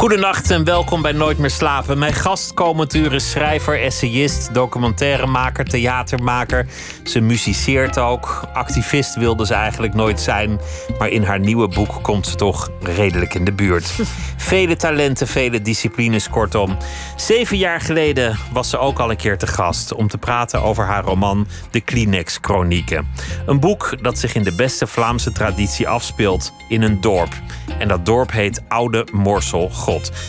Goedenacht en welkom bij Nooit meer slapen. Mijn gast komend uur is schrijver, essayist, documentairemaker, theatermaker. Ze muziceert ook. Activist wilde ze eigenlijk nooit zijn. Maar in haar nieuwe boek komt ze toch redelijk in de buurt. Vele talenten, vele disciplines, kortom. Zeven jaar geleden was ze ook al een keer te gast om te praten over haar roman De Kleenex Chronieken. Een boek dat zich in de beste Vlaamse traditie afspeelt in een dorp. En dat dorp heet Oude Morsel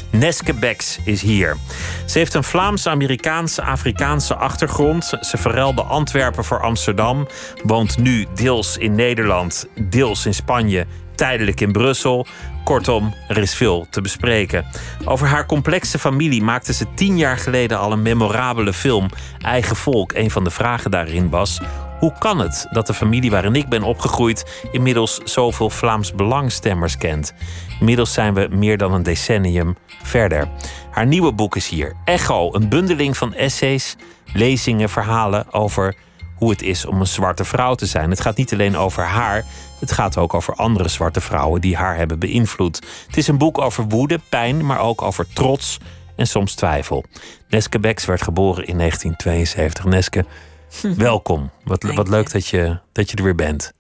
Neske Becks is hier. Ze heeft een Vlaams-Amerikaanse Afrikaanse achtergrond. Ze verruilde Antwerpen voor Amsterdam. Woont nu deels in Nederland, deels in Spanje, tijdelijk in Brussel. Kortom, er is veel te bespreken. Over haar complexe familie maakte ze tien jaar geleden al een memorabele film. Eigen Volk. Een van de vragen daarin was: hoe kan het dat de familie waarin ik ben opgegroeid inmiddels zoveel Vlaams belangstemmers kent? Inmiddels zijn we meer dan een decennium verder. Haar nieuwe boek is hier. Echo, een bundeling van essays, lezingen, verhalen over hoe het is om een zwarte vrouw te zijn. Het gaat niet alleen over haar, het gaat ook over andere zwarte vrouwen die haar hebben beïnvloed. Het is een boek over woede, pijn, maar ook over trots en soms twijfel. Neske Becks werd geboren in 1972. Neske, welkom. Wat, wat leuk dat je, dat je er weer bent.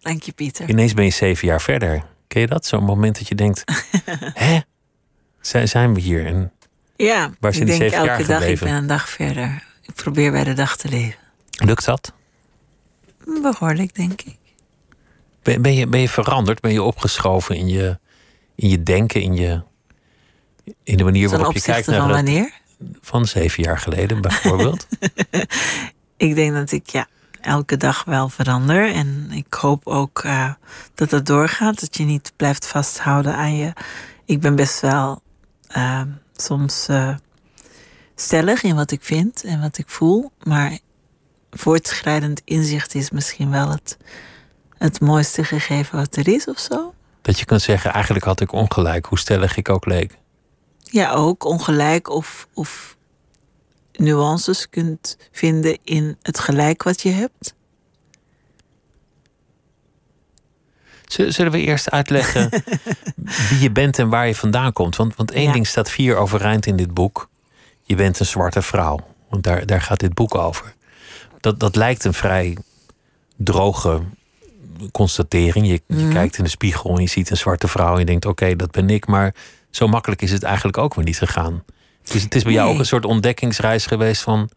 Dank je, Pieter. Ineens ben je zeven jaar verder. Ken je dat? Zo'n moment dat je denkt: hè? Zijn, we hier? En ja, waar zijn ik die denk zeven jaar elke dag, ik ben een dag verder. Ik probeer bij de dag te leven. Lukt dat? Behoorlijk, denk ik. Ben, ben, je, ben je veranderd? Ben je opgeschoven in je, in je denken, in, je, in de manier waarop je kijkt naar van wanneer? Van zeven jaar geleden bijvoorbeeld. Ik denk dat ik ja, elke dag wel verander. En ik hoop ook eh, dat het doorgaat. Dat je niet blijft vasthouden aan je. Ik ben best wel eh, soms eh, stellig in wat ik vind en wat ik voel. Maar voortschrijdend inzicht is misschien wel het, het mooiste gegeven wat er is of zo. dat je kunt zeggen: eigenlijk had ik ongelijk, hoe stellig ik ook leek. Ja, ook ongelijk of, of nuances kunt vinden in het gelijk wat je hebt. Zullen we eerst uitleggen wie je bent en waar je vandaan komt? Want, want één Ja. ding staat vier overeind in dit boek. Je bent een zwarte vrouw. Want daar, daar gaat dit boek over. Dat, dat lijkt een vrij droge constatering. Je, je kijkt in de spiegel en je ziet een zwarte vrouw en je denkt: oké, dat ben ik. Maar zo makkelijk is het eigenlijk ook weer niet gegaan. Dus het is bij jou ook een soort ontdekkingsreis geweest van: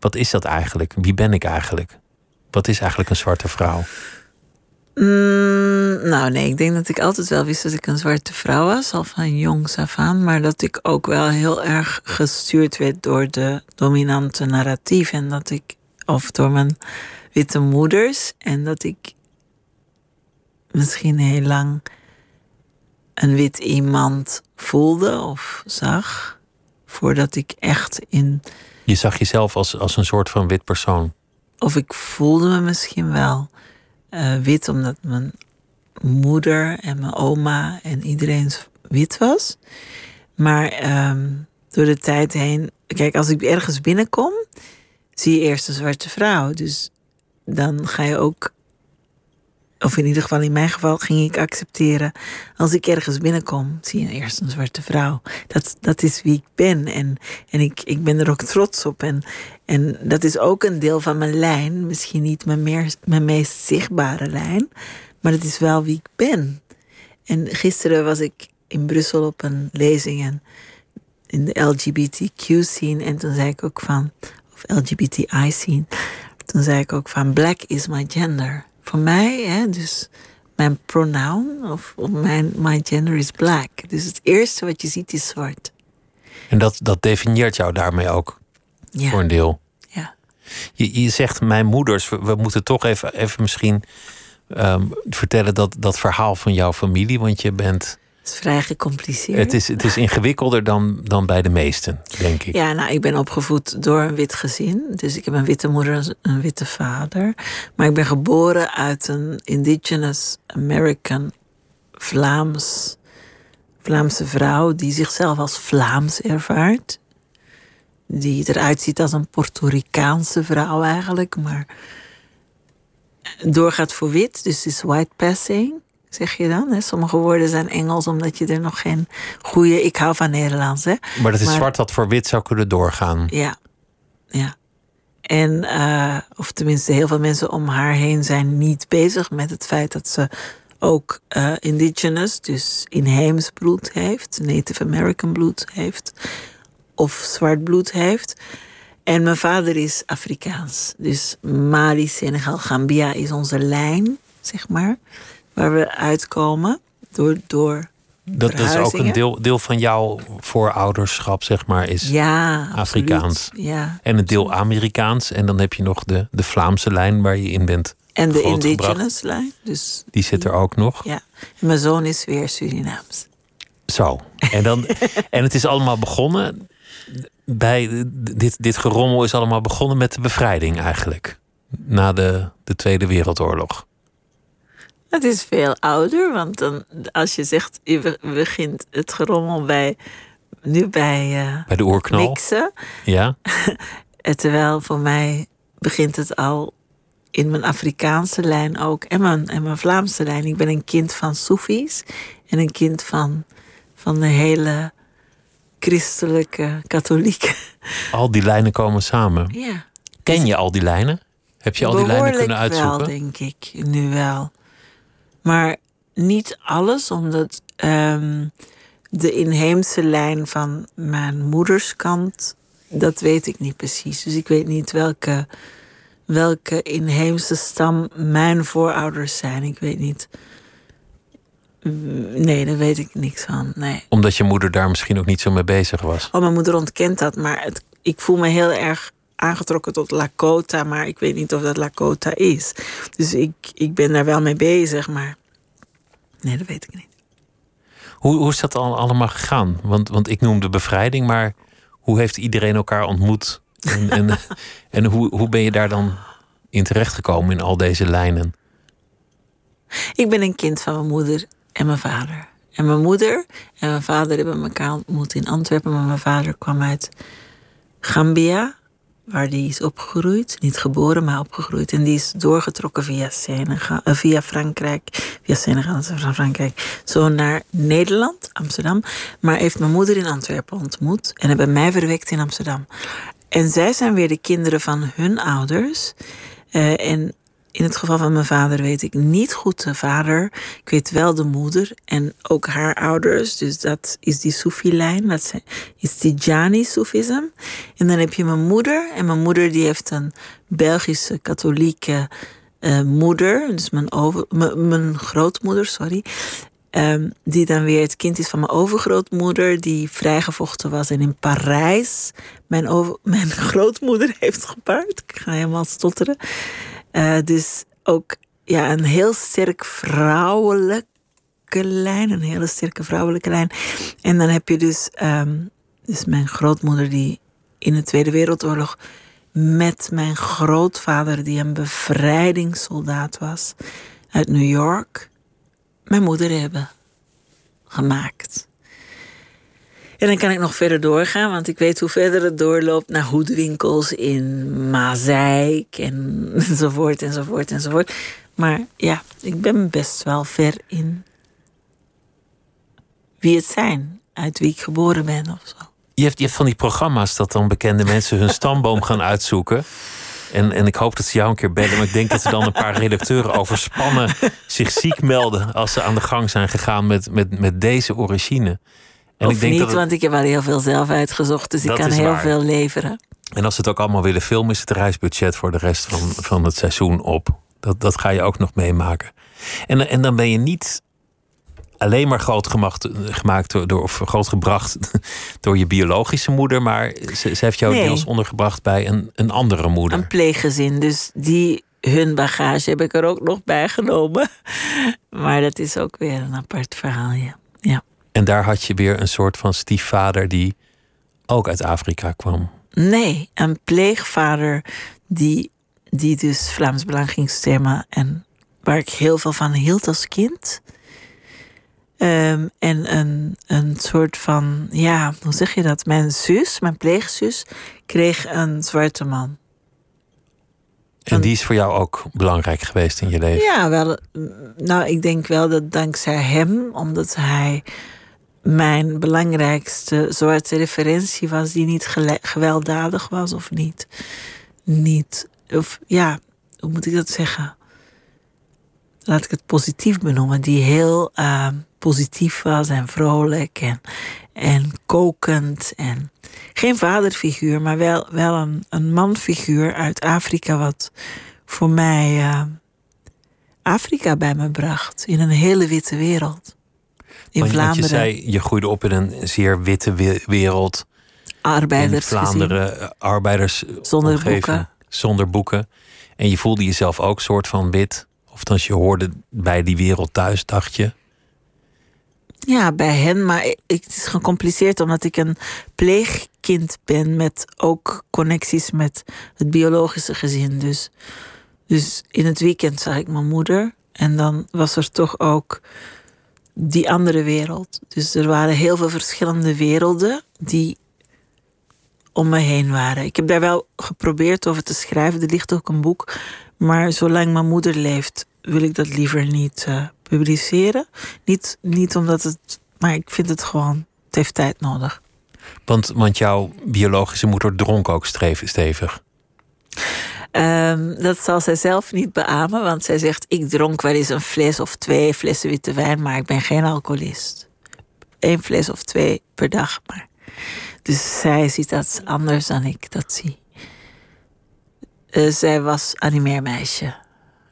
wat is dat eigenlijk? Wie ben ik eigenlijk? Wat is eigenlijk een zwarte vrouw? Mm, nou nee, ik denk dat ik altijd wel wist dat ik een zwarte vrouw was, al van jongs af aan. Maar dat ik ook wel heel erg gestuurd werd door de dominante narratief. En dat ik, of door mijn witte moeders. En dat ik misschien heel lang een wit iemand voelde of zag. Voordat ik echt in Je zag jezelf als, als een soort van wit persoon. of ik voelde me misschien wel eh, wit omdat mijn moeder en mijn oma en iedereen wit was. Maar ehm, door de tijd heen, kijk, als ik ergens binnenkom, zie je eerst een zwarte vrouw. Dus dan ga je ook, of in ieder geval in mijn geval, ging ik accepteren. Als ik ergens binnenkom, zie je eerst een zwarte vrouw. Dat, dat is wie ik ben. En, en ik, ik ben er ook trots op. En, en dat is ook een deel van mijn lijn. Misschien niet mijn, meer, mijn meest zichtbare lijn. Maar het is wel wie ik ben. En gisteren was ik in Brussel op een lezing en in de LGBTQ-scene. En toen zei ik ook van, of LGBTI-scene. Toen zei ik ook van, black is my gender. Voor mij, hè, dus mijn pronoun of, of mijn my gender is black. Dus het eerste wat je ziet is zwart. En dat, dat definieert jou daarmee ook Ja. voor een deel. ja. Je, je zegt mijn moeders, we, we moeten toch even, even misschien ehm, vertellen dat, dat verhaal van jouw familie. Want je bent is vrij gecompliceerd. Het is, het is ingewikkelder dan, dan bij de meesten, denk ik. Ja, nou, ik ben opgevoed door een wit gezin. Dus ik heb een witte moeder en een witte vader. Maar ik ben geboren uit een indigenous American Vlaams, Vlaamse vrouw die zichzelf als Vlaams ervaart. Die eruit ziet als een Puerto Ricaanse vrouw eigenlijk, maar doorgaat voor wit, dus is white passing, zeg je dan. Hè? Sommige woorden zijn Engels omdat je er nog geen goede. Ik hou van Nederlands, hè? Maar dat is zwart dat voor wit zou kunnen doorgaan. Ja, ja. En, uh, of tenminste, heel veel mensen om haar heen zijn niet bezig met het feit dat ze ook uh, indigenous, dus inheems bloed heeft, Native American bloed heeft, of zwart bloed heeft. En mijn vader is Afrikaans. Dus Mali, Senegal, Gambia is onze lijn, zeg maar, waar we uitkomen door. door dat is ook een deel, deel van jouw voorouderschap, zeg maar, is ja, Afrikaans. Ja, en een deel Amerikaans. En dan heb je nog de, de Vlaamse lijn waar je in bent. En de indigenous lijn. Dus die zit er ook nog. Ja. En mijn zoon is weer Surinaams. Zo. En, dan, en het is allemaal begonnen bij dit, dit gerommel is allemaal begonnen met de bevrijding eigenlijk. Na de, de Tweede Wereldoorlog. Het is veel ouder, want dan, als je zegt, je begint het gerommel bij, nu bij, uh, bij de oerknal. Mixen. Ja. Terwijl voor mij begint het al in mijn Afrikaanse lijn ook en mijn, en mijn Vlaamse lijn. Ik ben een kind van Soefies en een kind van, van de hele christelijke katholieken. Al die lijnen komen samen. Ja. Ken je al die lijnen? Heb je al die lijnen kunnen uitzoeken? wel, denk ik. Nu wel. Maar niet alles, omdat um, de inheemse lijn van mijn moederskant, dat weet ik niet precies. Dus ik weet niet welke, welke inheemse stam mijn voorouders zijn. Ik weet niet. Nee, daar weet ik niks van. Nee. Omdat je moeder daar misschien ook niet zo mee bezig was? Oh, mijn moeder ontkent dat, maar het, ik voel me heel erg aangetrokken tot Lakota, maar ik weet niet of dat Lakota is. Dus ik, ik ben daar wel mee bezig, maar nee, dat weet ik niet. Hoe, hoe is dat al, allemaal gegaan? Want, want ik noem de bevrijding, maar hoe heeft iedereen elkaar ontmoet? En, en, en hoe, hoe ben je daar dan in terechtgekomen in al deze lijnen? Ik ben een kind van mijn moeder en mijn vader. En mijn moeder en mijn vader hebben elkaar ontmoet in Antwerpen, maar mijn vader kwam uit Gambia, waar die is opgegroeid. Niet geboren, maar opgegroeid. En die is doorgetrokken via, Senegal, uh, via Frankrijk, via Senegal en Frankrijk, zo naar Nederland, Amsterdam. Maar heeft mijn moeder in Antwerpen ontmoet en hebben mij verwekt in Amsterdam. En zij zijn weer de kinderen van hun ouders. Uh, en in het geval van mijn vader weet ik niet goed de vader. Ik weet wel de moeder en ook haar ouders. Dus dat is die Soefi-lijn. Dat is die Jani-Soefism. En dan heb je mijn moeder. En mijn moeder die heeft een Belgische katholieke uh, moeder. Dus mijn, over, mijn grootmoeder, sorry. Um, die dan weer het kind is van mijn overgrootmoeder, die vrijgevochten was en in Parijs mijn, over, mijn grootmoeder heeft gepaard. Ik ga helemaal stotteren. Uh, dus ook ja, een heel sterk vrouwelijke lijn, een hele sterke vrouwelijke lijn. En dan heb je dus, um, dus mijn grootmoeder die in de Tweede Wereldoorlog met mijn grootvader, die een bevrijdingssoldaat was uit New York, mijn moeder hebben gemaakt. En dan kan ik nog verder doorgaan, want ik weet hoe verder het doorloopt naar hoedwinkels in Mazeik en enzovoort enzovoort enzovoort. Maar ja, ik ben best wel ver in wie het zijn, uit wie ik geboren ben of zo. Je hebt, je hebt van die programma's dat dan bekende mensen hun stamboom gaan uitzoeken. En, en ik hoop dat ze jou een keer bellen. Maar ik denk dat er dan een paar redacteuren overspannen zich ziek melden. als ze aan de gang zijn gegaan met, met, met deze origine. En of ik denk niet, dat want ik heb al heel veel zelf uitgezocht. Dus ik kan heel waar. veel leveren. En als ze het ook allemaal willen filmen, is het reisbudget voor de rest van, van het seizoen op. Dat, dat ga je ook nog meemaken. En, en dan ben je niet alleen maar groot gemaakt, gemaakt door, of grootgebracht door je biologische moeder, maar ze, ze heeft jou nee. deels ondergebracht bij een, een andere moeder. Een pleeggezin, dus die hun bagage heb ik er ook nog bij genomen. Maar dat is ook weer een apart verhaal, ja. ja. En daar had je weer een soort van stiefvader die ook uit Afrika kwam. Nee, een pleegvader die, die dus Vlaams Belang ging stemmen. En waar ik heel veel van hield als kind. Ehm, en een, een soort van, ja, hoe zeg je dat? Mijn zus, mijn pleegzus, kreeg een zwarte man. En die is voor jou ook belangrijk geweest in je leven? Ja, wel. Nou, ik denk wel dat dankzij hem, omdat hij mijn belangrijkste zwarte referentie was, die niet gewelddadig was of niet. Niet. Of ja, hoe moet ik dat zeggen? Laat ik het positief benoemen, die heel uh, positief was en vrolijk en, en kokend. En geen vaderfiguur, maar wel, wel een, een manfiguur uit Afrika, wat voor mij uh, Afrika bij me bracht in een hele witte wereld. In want, Vlaanderen. Want je zei, je groeide op in een zeer witte wereld. Arbeiders. In Vlaanderen, gezien. arbeiders. Zonder boeken. Zonder boeken. En je voelde jezelf ook soort van wit. Of als je hoorde bij die wereld thuis, dacht je. Ja, bij hen, maar ik, het is gecompliceerd omdat ik een pleegkind ben met ook connecties met het biologische gezin. Dus, dus in het weekend zag ik mijn moeder en dan was er toch ook die andere wereld. Dus er waren heel veel verschillende werelden die om me heen waren. Ik heb daar wel geprobeerd over te schrijven. Er ligt ook een boek. Maar zolang mijn moeder leeft, wil ik dat liever niet uh, publiceren. Niet, niet omdat het. Maar ik vind het gewoon. Het heeft tijd nodig. Want, want jouw biologische moeder dronk ook stevig. Um, dat zal zij zelf niet beamen, want zij zegt: Ik dronk wel eens een fles of twee flessen witte wijn, maar ik ben geen alcoholist. Eén fles of twee per dag maar. Dus zij ziet dat anders dan ik dat zie. Uh, zij was animeermeisje.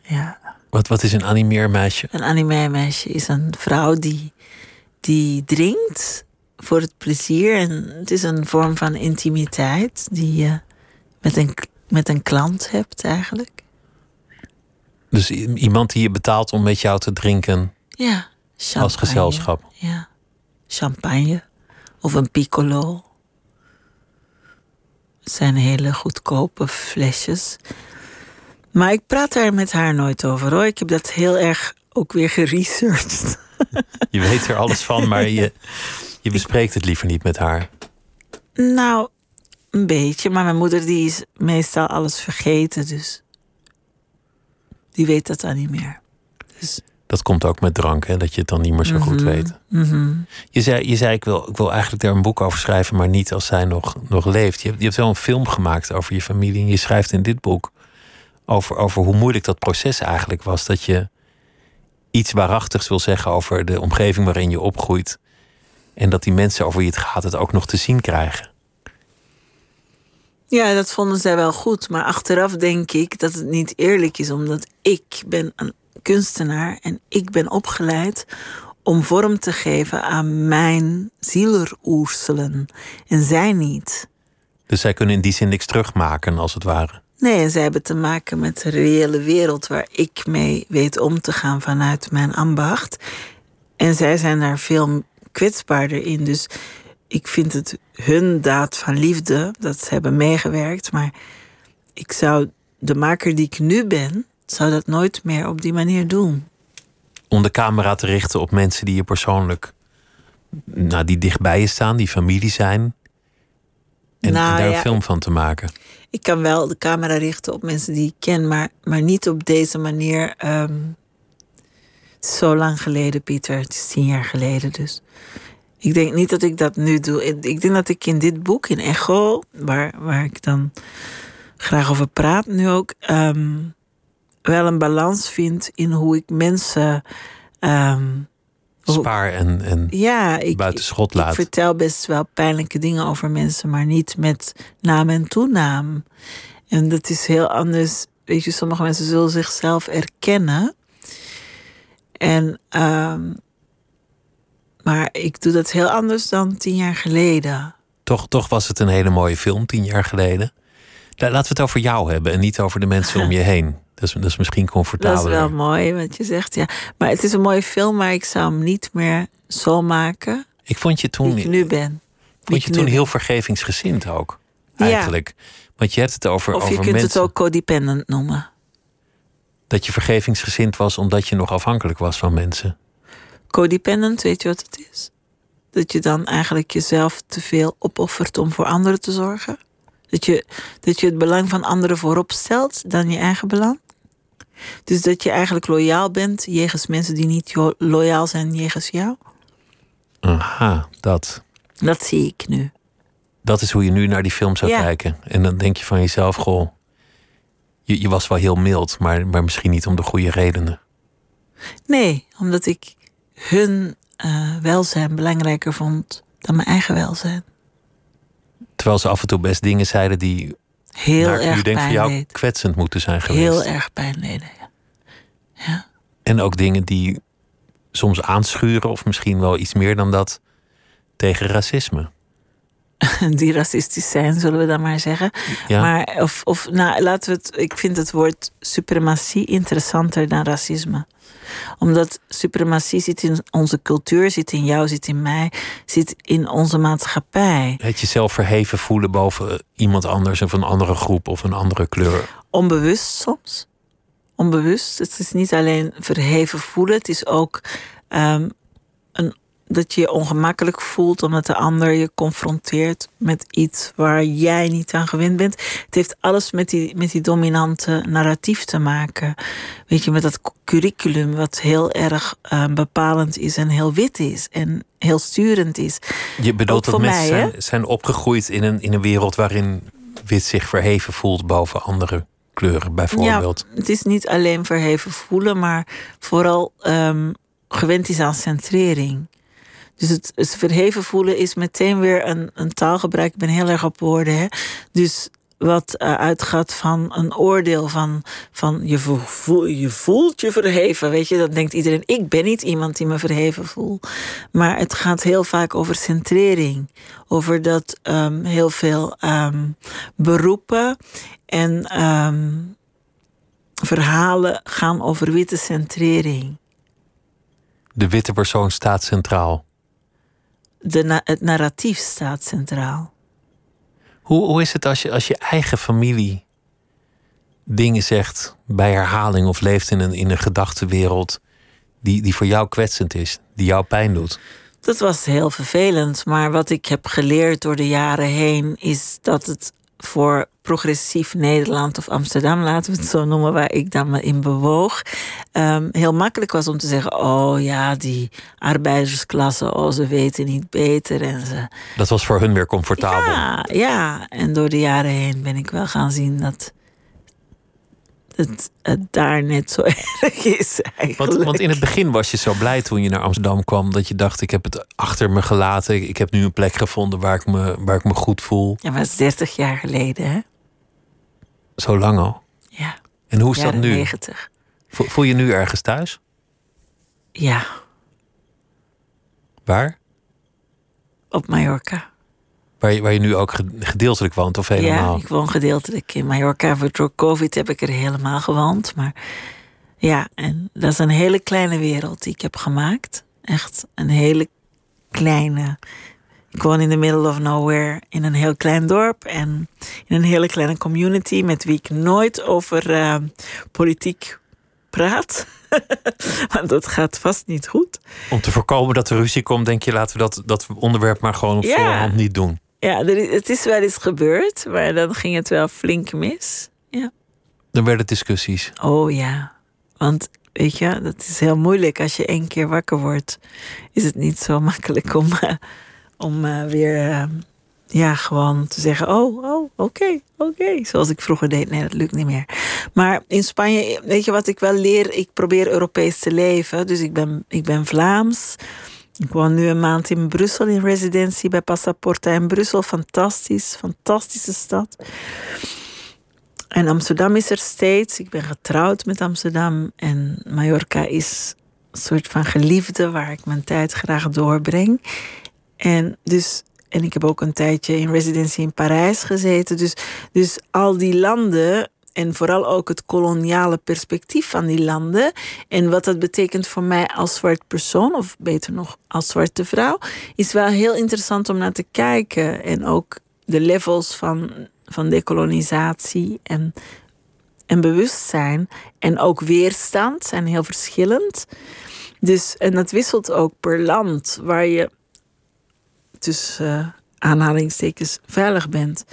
Ja. Wat, wat is een animeermeisje? Een animeermeisje is een vrouw die, die drinkt voor het plezier. En het is een vorm van intimiteit die je met een, met een klant hebt eigenlijk. Dus iemand die je betaalt om met jou te drinken ja, champagne. als gezelschap? Ja, champagne of een piccolo. Het zijn hele goedkope flesjes. Maar ik praat daar met haar nooit over hoor. Ik heb dat heel erg ook weer geresearched. Je weet er alles van, maar je, je bespreekt het liever niet met haar. Nou, een beetje. Maar mijn moeder die is meestal alles vergeten. Dus die weet dat dan niet meer. Dus... Dat komt ook met drank, hè? dat je het dan niet meer zo mm -hmm. goed weet. Mm -hmm. Je zei, je zei ik, wil, ik wil eigenlijk daar een boek over schrijven, maar niet als zij nog, nog leeft. Je hebt, je hebt wel een film gemaakt over je familie. En je schrijft in dit boek over, over hoe moeilijk dat proces eigenlijk was. Dat je iets waarachtigs wil zeggen over de omgeving waarin je opgroeit. En dat die mensen over wie het gaat het ook nog te zien krijgen. Ja, dat vonden zij wel goed. Maar achteraf denk ik dat het niet eerlijk is, omdat ik ben een kunstenaar en ik ben opgeleid om vorm te geven aan mijn zieleroerselen. En zij niet. Dus zij kunnen in die zin niks terugmaken, als het ware. Nee, en zij hebben te maken met de reële wereld waar ik mee weet om te gaan vanuit mijn ambacht. En zij zijn daar veel kwetsbaarder in. Dus ik vind het hun daad van liefde dat ze hebben meegewerkt. Maar ik zou de maker die ik nu ben, zou dat nooit meer op die manier doen. Om de camera te richten op mensen die je persoonlijk, nou, die dichtbij je staan, die familie zijn. En, Nou, en daar ja. een film van te maken. Ik kan wel de camera richten op mensen die ik ken, maar, maar niet op deze manier. is zo lang geleden, Pieter. Het is tien jaar geleden dus. Ik denk niet dat ik dat nu doe. Ik ik denk dat ik in dit boek, in Echo, waar, waar ik dan graag over praat nu ook, ehm, wel een balans vind in hoe ik mensen. hoe- Spaar en, en ja, ik, buiten schot ik laat. vertel best wel pijnlijke dingen over mensen, maar niet met naam en toenaam. En dat is heel anders. Weet je, sommige mensen zullen zichzelf erkennen. En, ehm, maar ik doe dat heel anders dan tien jaar geleden. Toch, toch was het een hele mooie film, tien jaar geleden. La- Laten we het over jou hebben en niet over de mensen om je heen. Dat is, dat is misschien Dat is comfortabeler. wel mooi wat je zegt, ja. Maar het is een mooie film, maar ik zou hem niet meer zo maken. Ik vond je toen, wie ik nu ben. Vond je toen heel vergevingsgezind ook. Ja. Eigenlijk. Want je hebt het over. Of je over kunt mensen. het ook codependent noemen. Dat je vergevingsgezind was omdat je nog afhankelijk was van mensen. Codependent, weet je wat het is? Dat je dan eigenlijk jezelf te veel opoffert om voor anderen te zorgen. Dat je, dat je het belang van anderen voorop stelt dan je eigen belang. Dus dat je eigenlijk loyaal bent jegens mensen die niet loyaal zijn jegens jou. Aha, dat. Dat zie ik nu. Dat is hoe je nu naar die film zou Ja. kijken. En dan denk je van jezelf, goh, je, je was wel heel mild, maar, maar misschien niet om de goede redenen. Nee, omdat ik hun eh, welzijn belangrijker vond dan mijn eigen welzijn. Terwijl ze af en toe best dingen zeiden die Heel naar erg denk voor jou deed. kwetsend moeten zijn geweest. Heel erg pijn deden. ja. En ook dingen die soms aanschuren, of misschien wel iets meer dan dat, tegen racisme. die racistisch zijn, zullen we dan maar zeggen. Ja. Maar of, of nou, laten we het. Ik vind het woord suprematie interessanter dan racisme. Omdat suprematie zit in onze cultuur, zit in jou, zit in mij, zit in onze maatschappij. Het jezelf verheven voelen boven iemand anders of een andere groep of een andere kleur. Onbewust soms. Onbewust. Het is niet alleen verheven voelen, het is ook ehm, een, dat je je ongemakkelijk voelt omdat de ander je confronteert met iets waar jij niet aan gewend bent. Het heeft alles met die, met die dominante narratief te maken. Weet je, met dat curriculum wat heel erg eh, bepalend is en heel wit is en heel sturend is. Je bedoelt dat mensen mij, zijn, zijn opgegroeid in een, in een wereld waarin wit zich verheven voelt boven andere kleuren, bijvoorbeeld. Ja, het is niet alleen verheven voelen, maar vooral ehm, gewend is aan centrering. Dus het, het verheven voelen is meteen weer een, een taalgebruik. Ik ben heel erg op woorden. Hè? Dus wat eh, uitgaat van een oordeel van, van je, vo- voel, je voelt je verheven. Weet je, dan denkt iedereen, ik ben niet iemand die me verheven voelt. Maar het gaat heel vaak over centrering. Over dat ehm, heel veel ehm, beroepen en ehm, verhalen gaan over witte centrering. De witte persoon staat centraal. De na- het narratief staat centraal. Hoe, hoe is het als je, als je eigen familie dingen zegt bij herhaling of leeft in een, in een gedachtenwereld die, die voor jou kwetsend is, die jou pijn doet? Dat was heel vervelend. Maar wat ik heb geleerd door de jaren heen is dat het voor progressief Nederland of Amsterdam, laten we het zo noemen, waar ik dan me in bewoog, ehm, heel makkelijk was om te zeggen: Oh ja, die arbeidersklasse, oh ze weten niet beter. En ze, Dat was voor hun weer comfortabel. ja, ja, en door de jaren heen ben ik wel gaan zien dat het, het daar net zo erg is eigenlijk. Want, want in het begin was je zo blij toen je naar Amsterdam kwam dat je dacht: ik heb het achter me gelaten. Ik heb nu een plek gevonden waar ik me, waar ik me goed voel. Ja, maar dat is 30 jaar geleden, hè? Zo lang al. Ja, En hoe is dat nu? 90. Voel, je nu ergens thuis? Ja, Waar? op Mallorca. Waar je, waar je nu ook ge- gedeeltelijk woont of helemaal? Ja, ik woon gedeeltelijk in Mallorca. Voor Door COVID heb ik er helemaal gewoond. Maar ja, en dat is een hele kleine wereld die ik heb gemaakt. Echt een hele kleine. Ik woon in the middle of nowhere in een heel klein dorp en in een hele kleine community met wie ik nooit over eh, politiek praat. Want dat gaat vast niet goed. Om te voorkomen dat er ruzie komt, denk je laten we dat, dat onderwerp maar gewoon op Ja. voorhand niet doen. Ja, is- het is wel eens gebeurd, maar dan ging het wel flink mis. Ja. Dan werden discussies. Oh ja, want weet je, dat is heel moeilijk. Als je één keer wakker wordt, is het niet zo makkelijk om, eh, om eh, weer eh, ja, gewoon te zeggen: Oh, oh, oké, oké. Zoals ik vroeger deed. Nee, dat lukt niet meer. Maar in Spanje, weet je wat ik wel leer? Ik probeer Europees te leven. Dus ik ben, ik ben Vlaams. Ik woon nu een maand in Brussel in residentie bij Passaporta in Brussel. Fantastisch, fantastische stad. En Amsterdam is er steeds. Ik ben getrouwd met Amsterdam. En Mallorca is een soort van geliefde waar ik mijn tijd graag doorbreng. En, dus, en ik heb ook een tijdje in residentie in Parijs gezeten. Dus, dus al die landen en vooral ook het koloniale perspectief van die landen. En wat dat betekent voor mij als zwart persoon, of beter nog als zwarte vrouw, is wel heel interessant om naar te kijken. En ook de levels van, van decolonisatie en, en bewustzijn en ook weerstand zijn heel verschillend. Dus, en dat wisselt ook per land waar je tussen uh, aanhalingstekens veilig bent.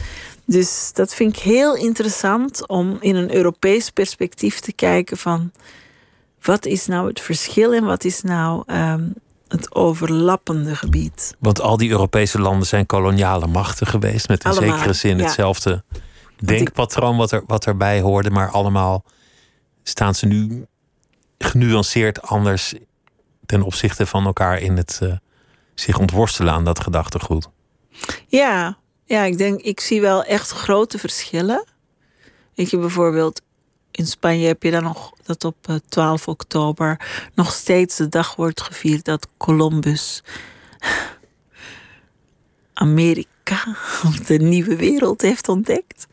Dus dat vind ik heel interessant om in een Europees perspectief te kijken van wat is nou het verschil en wat is nou um, het overlappende gebied. Want al die Europese landen zijn koloniale machten geweest, met in allemaal, zekere zin hetzelfde denkpatroon wat, er, wat erbij hoorde, maar allemaal staan ze nu genuanceerd anders ten opzichte van elkaar in het uh, zich ontworstelen aan dat gedachtegoed. Ja, ja, ik denk, ik zie wel echt grote verschillen. Weet je, bijvoorbeeld in Spanje heb je dan nog dat op 12 eh, oktober nog steeds de dag wordt gevierd dat Columbus Amerika, de nieuwe wereld heeft ontdekt.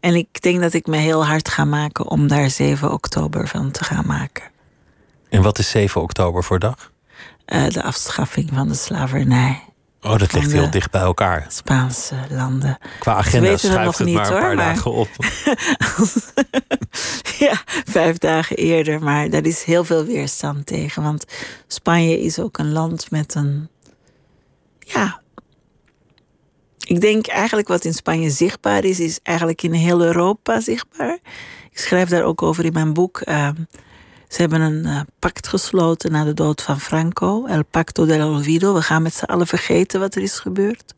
En ik denk dat ik me heel hard ga maken om daar 7 oktober van te gaan maken. En wat is 7 oktober voor dag? Uh, de afschaffing van de slavernij. Oh, dat ligt heel dicht bij elkaar. Spaanse landen. Qua agenda schuift het, het maar een paar maar... dagen op. ja, vijf dagen eerder. Maar daar is heel veel weerstand tegen. Want Spanje is ook een land met een... Ja... Ik denk eigenlijk wat in Spanje zichtbaar is... is eigenlijk in heel Europa zichtbaar. Ik schrijf daar ook over in mijn boek... Uh, ze hebben een uh, pact gesloten na de dood van Franco. El Pacto del Olvido. We gaan met z'n allen vergeten wat er is gebeurd.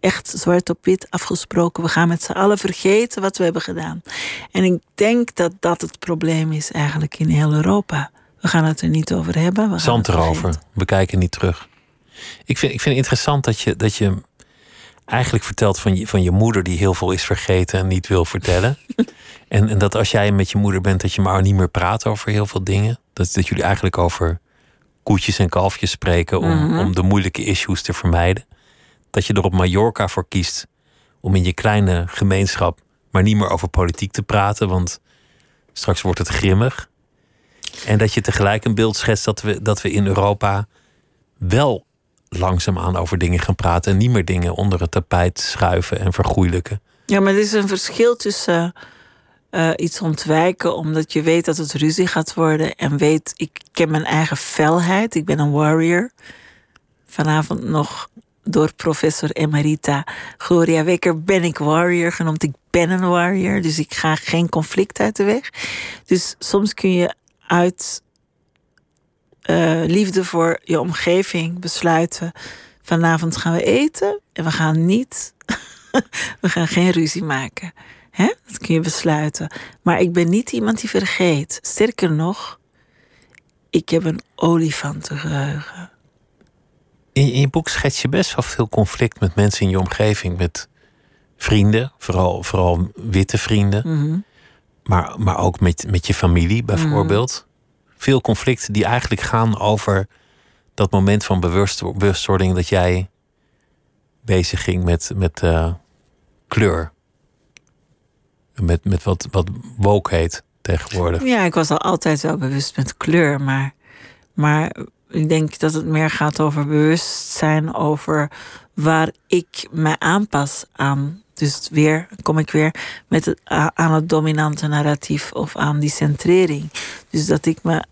Echt zwart op wit afgesproken. We gaan met z'n allen vergeten wat we hebben gedaan. En ik denk dat dat het probleem is eigenlijk in heel Europa. We gaan het er niet over hebben. We Zand erover. We kijken niet terug. Ik vind, ik vind het interessant dat je, dat je eigenlijk vertelt van je, van je moeder die heel veel is vergeten en niet wil vertellen. en, en dat als jij met je moeder bent, dat je maar niet meer praat over heel veel dingen. Dat, dat jullie eigenlijk over koetjes en kalfjes spreken om, mhm. om de moeilijke issues te vermijden. Dat je er op Mallorca voor kiest om in je kleine gemeenschap maar niet meer over politiek te praten, want straks wordt het grimmig. En dat je tegelijk een beeld schetst dat we, dat we in Europa wel langzaamaan over dingen gaan praten en niet meer dingen onder het tapijt schuiven en vergoeilijken. Ja, maar er is een verschil tussen uh, iets ontwijken omdat je weet dat het ruzie gaat worden en weet, ik ken mijn eigen felheid, ik ben een warrior. Vanavond nog door professor Emerita Gloria Wekker ben ik warrior genoemd. Ik ben een warrior, dus ik ga geen conflict uit de weg. Dus soms kun je uit uh, liefde voor je omgeving besluiten. Vanavond gaan we eten en we gaan niet. we gaan geen ruzie maken. Hè? Dat kun je besluiten. Maar ik ben niet iemand die vergeet. Sterker nog, ik heb een olifantengeheugen. In, in je boek schets je best wel veel conflict met mensen in je omgeving. Met vrienden, vooral, vooral witte vrienden. Mhm. maar, maar ook met, met je familie bijvoorbeeld veel conflicten die eigenlijk gaan over dat moment van bewustwording dat jij bezig ging met, met uh, kleur. Met, met wat, wat woke heet tegenwoordig. Ja, ik was al altijd wel bewust met kleur, maar, maar ik denk dat het meer gaat over bewustzijn over waar ik me aanpas aan dus weer kom ik weer met het, aan het dominante narratief of aan die centrering. Dus dat ik me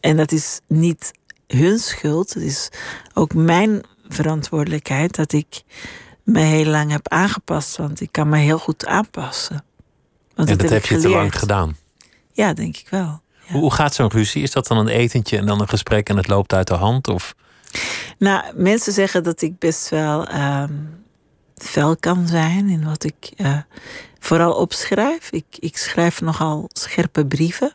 en dat is niet hun schuld. Het is ook mijn verantwoordelijkheid dat ik me heel lang heb aangepast. Want ik kan me heel goed aanpassen. Want en dat, heb, je te lang gedaan? Ja, denk ik wel. Ja. Hoe gaat zo'n ruzie? Is dat dan een etentje en dan een gesprek en het loopt uit de hand? Of? Nou, mensen zeggen dat ik best wel um, fel kan zijn in wat ik uh, vooral opschrijf. Ik, ik schrijf nogal scherpe brieven.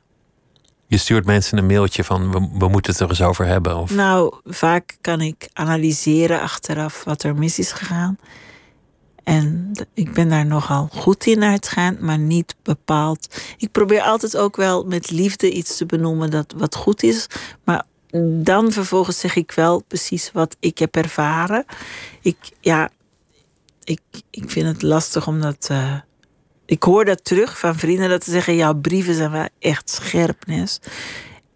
Je stuurt mensen een mailtje van we, we moeten het er eens over hebben? Of? Nou, vaak kan ik analyseren achteraf wat er mis is gegaan. En ik ben daar nogal goed in uitgaand, maar niet bepaald. Ik probeer altijd ook wel met liefde iets te benoemen dat wat goed is. Maar dan vervolgens zeg ik wel precies wat ik heb ervaren. Ik, ja, ik, ik vind het lastig om dat uh, ik hoor dat terug van vrienden dat ze zeggen: jouw brieven zijn wel echt scherpnis.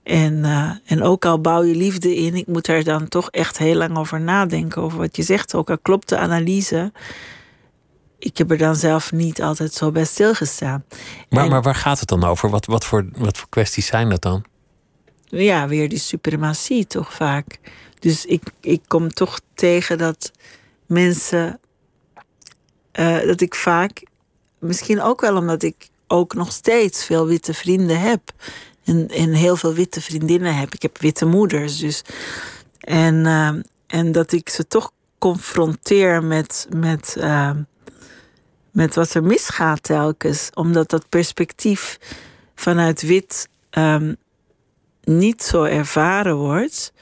En, uh, en ook al bouw je liefde in, ik moet er dan toch echt heel lang over nadenken. Over wat je zegt. Ook al klopt de analyse. Ik heb er dan zelf niet altijd zo bij stilgestaan. Maar, maar waar gaat het dan over? Wat, wat, voor, wat voor kwesties zijn dat dan? Ja, weer die suprematie toch vaak. Dus ik, ik kom toch tegen dat mensen. Uh, dat ik vaak. Misschien ook wel omdat ik ook nog steeds veel witte vrienden heb en, en heel veel witte vriendinnen heb. Ik heb witte moeders. Dus. En, uh, en dat ik ze toch confronteer met, met, uh, met wat er misgaat telkens. Omdat dat perspectief vanuit wit um, niet zo ervaren wordt.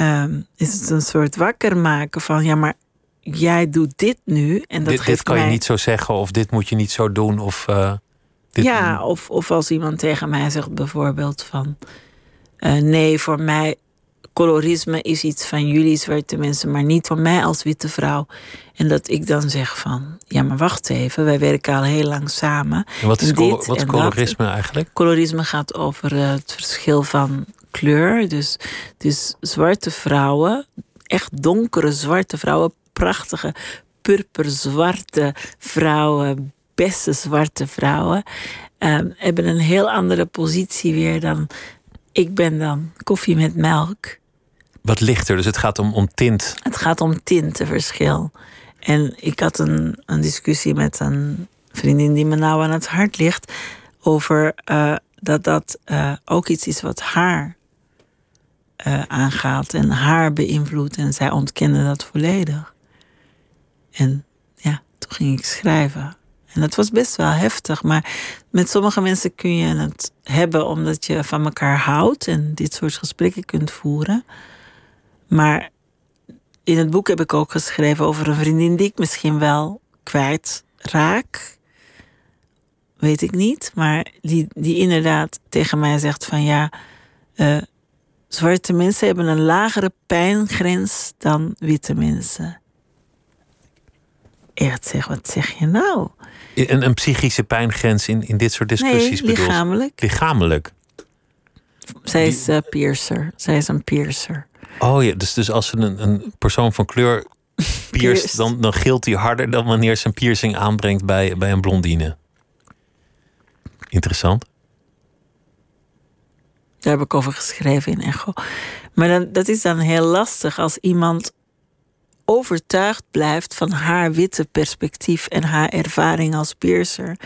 Um, is het een soort wakker maken van ja, maar jij doet dit nu. En dat dit, dit kan mij... je niet zo zeggen, of dit moet je niet zo doen. Of, uh... Dit ja, of, of als iemand tegen mij zegt bijvoorbeeld van... Uh, nee, voor mij, colorisme is iets van jullie zwarte mensen... maar niet voor mij als witte vrouw. En dat ik dan zeg van... ja, maar wacht even, wij werken al heel lang samen. En wat is, colo wat is colorisme dat. eigenlijk? Colorisme gaat over uh, het verschil van kleur. Dus, dus zwarte vrouwen, echt donkere zwarte vrouwen... prachtige purperzwarte vrouwen beste zwarte vrouwen um, hebben een heel andere positie weer dan ik ben dan. Koffie met melk. Wat lichter, dus het gaat om, om tint. Het gaat om tintenverschil. En ik had een, een discussie met een vriendin die me nou aan het hart ligt over uh, dat dat uh, ook iets is wat haar uh, aangaat en haar beïnvloedt. En zij ontkende dat volledig. En ja, toen ging ik schrijven. En dat was best wel heftig. Maar met sommige mensen kun je het hebben omdat je van elkaar houdt en dit soort gesprekken kunt voeren. Maar in het boek heb ik ook geschreven over een vriendin die ik misschien wel kwijt raak. Weet ik niet. Maar die, die inderdaad tegen mij zegt van ja, uh, zwarte mensen hebben een lagere pijngrens dan witte mensen. Echt zeg, wat zeg je nou? Een, een psychische pijngrens in, in dit soort discussies nee, lichamelijk. Lichamelijk. Zij is uh, piercer. Zij is een piercer. Oh ja, dus, dus als een, een persoon van kleur pierst, dan, dan gilt hij harder dan wanneer ze een piercing aanbrengt bij, bij een blondine. Interessant. Daar heb ik over geschreven in Echo. Maar dan, dat is dan heel lastig als iemand overtuigd blijft van haar witte perspectief en haar ervaring als piercer.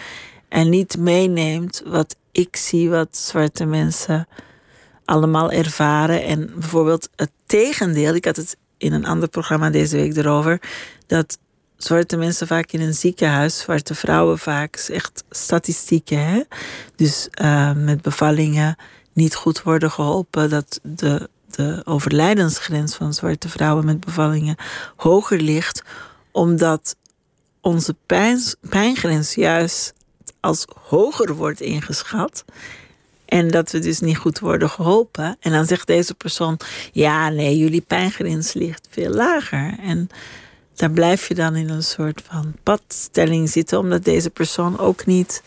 En niet meeneemt wat ik zie, wat zwarte mensen allemaal ervaren. En bijvoorbeeld het tegendeel, ik had het in een ander programma deze week erover, dat zwarte mensen vaak in een ziekenhuis, zwarte vrouwen vaak, echt statistieken, hè? dus uh, met bevallingen niet goed worden geholpen, dat de de overlijdensgrens van zwarte vrouwen met bevallingen hoger ligt, omdat onze pijn, pijngrens juist als hoger wordt ingeschat. En dat we dus niet goed worden geholpen. En dan zegt deze persoon: Ja, nee, jullie pijngrens ligt veel lager. En daar blijf je dan in een soort van padstelling zitten, omdat deze persoon ook niet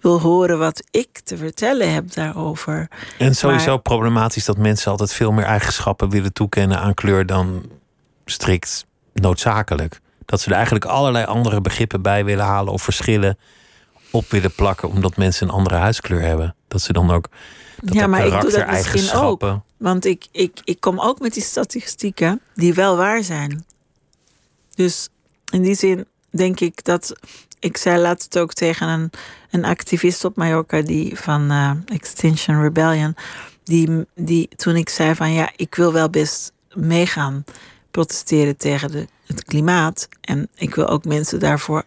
wil horen wat ik te vertellen heb daarover. En sowieso maar, problematisch dat mensen altijd veel meer eigenschappen willen toekennen aan kleur dan strikt noodzakelijk. Dat ze er eigenlijk allerlei andere begrippen bij willen halen of verschillen op willen plakken, omdat mensen een andere huidskleur hebben. Dat ze dan ook. Dat ja, maar ik doe dat misschien ook. Want ik, ik, ik kom ook met die statistieken die wel waar zijn. Dus in die zin denk ik dat. Ik zei laatst ook tegen een een activist op Mallorca die van uh, Extinction Rebellion. Die, die toen ik zei van ja, ik wil wel best meegaan protesteren tegen de, het klimaat. En ik wil ook mensen daarvoor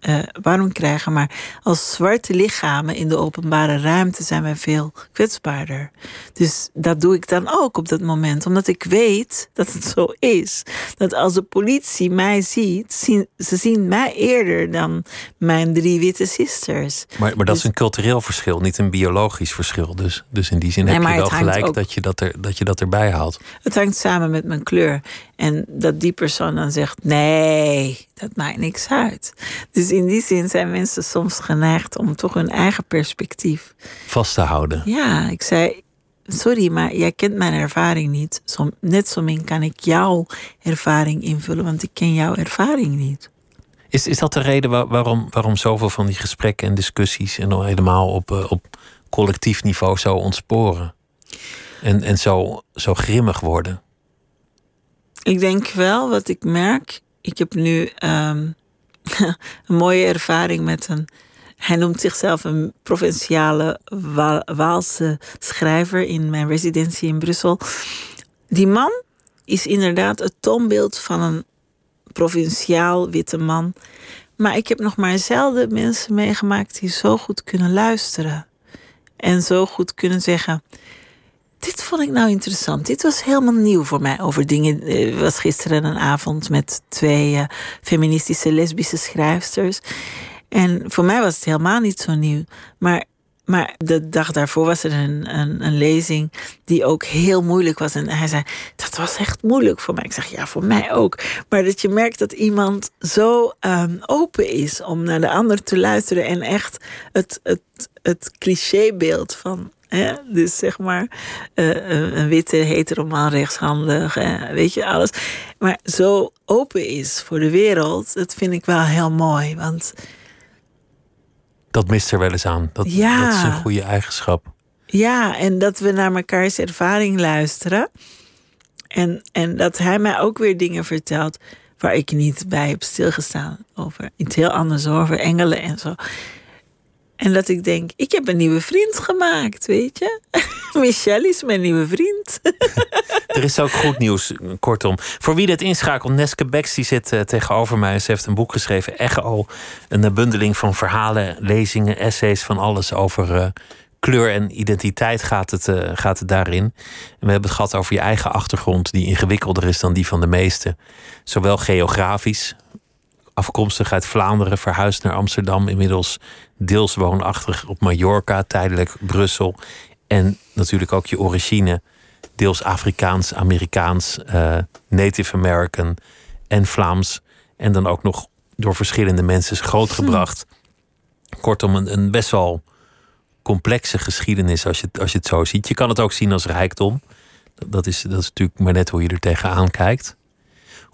uh, warm krijgen. Maar als zwarte lichamen in de openbare ruimte zijn wij veel kwetsbaarder. Dus dat doe ik dan ook op dat moment. Omdat ik weet dat het zo is. Dat als de politie mij ziet, zien, ze zien mij eerder dan mijn drie witte sisters. Maar, maar dat dus, is een cultureel verschil, niet een biologisch verschil. Dus, dus in die zin nee, heb je wel gelijk ook, dat, je dat, er, dat je dat erbij haalt. Het hangt samen met mijn kleur. En dat die persoon dan zegt: nee, dat maakt niks uit. Dus in die zin zijn mensen soms geneigd om toch hun eigen perspectief vast te houden. Ja, ik zei, sorry, maar jij kent mijn ervaring niet. Som, net zo min kan ik jouw ervaring invullen, want ik ken jouw ervaring niet. Is, is dat de reden waar- waarom, waarom zoveel van die gesprekken en discussies en dan helemaal op, eh, op collectief niveau zo ontsporen? En, en zo, zo grimmig worden? Ik denk wel wat ik merk. Ik heb nu ehm, een mooie ervaring met een. Hij noemt zichzelf een provinciale Wa- Waalse schrijver in mijn residentie in Brussel. Die man is inderdaad het toonbeeld van een provinciaal witte man. Maar ik heb nog maar zelden mensen meegemaakt die zo goed kunnen luisteren. En zo goed kunnen zeggen. Dit vond ik nou interessant. Dit was helemaal nieuw voor mij over dingen. Er was gisteren een avond met twee eh, feministische lesbische schrijfsters. En voor mij was het helemaal niet zo nieuw. Maar, maar de dag daarvoor was er een, een, een lezing die ook heel moeilijk was. En hij zei, dat was echt moeilijk voor mij. Ik zeg, ja, voor mij ook. Maar dat je merkt dat iemand zo ehm, open is om naar de ander te luisteren. En echt het, het, het clichébeeld van Hè? Dus zeg maar, eh, een een witte heteroman rechtshandig, eh, weet je, alles. Maar zo open is voor de wereld, dat vind ik wel heel mooi. Want Dat mist er wel eens aan. Dat, Ja. dat is een goede eigenschap. ja, en dat we naar mekaars ervaring luisteren. En, en dat hij mij ook weer dingen vertelt waar ik niet bij heb stilgestaan. Over iets heel anders, over engelen en zo. En dat ik denk, ik heb een nieuwe vriend gemaakt, weet je. Michelle is mijn nieuwe vriend. Er is ook goed nieuws, kortom. Voor wie dit inschakelt, Neske Becks die zit eh, tegenover mij. Ze heeft een boek geschreven, Echo. Een eh, bundeling van verhalen, lezingen, essays, van alles over eh, kleur en identiteit gaat het, gaat het daarin. En we hebben het gehad over je eigen achtergrond, die ingewikkelder is dan die van de meesten. Zowel geografisch, afkomstig uit Vlaanderen, verhuisd naar Amsterdam, inmiddels deels woonachtig op Mallorca, tijdelijk Brussel. En natuurlijk ook je origine, deels Afrikaans, Amerikaans, eh, Native American en Vlaams. En dan ook nog door verschillende mensen is grootgebracht. Kortom, een, een best wel complexe geschiedenis als je, het- als je het zo ziet. Je kan het ook zien als rijkdom. Dat, is, dat is natuurlijk maar net hoe je er tegenaan kijkt.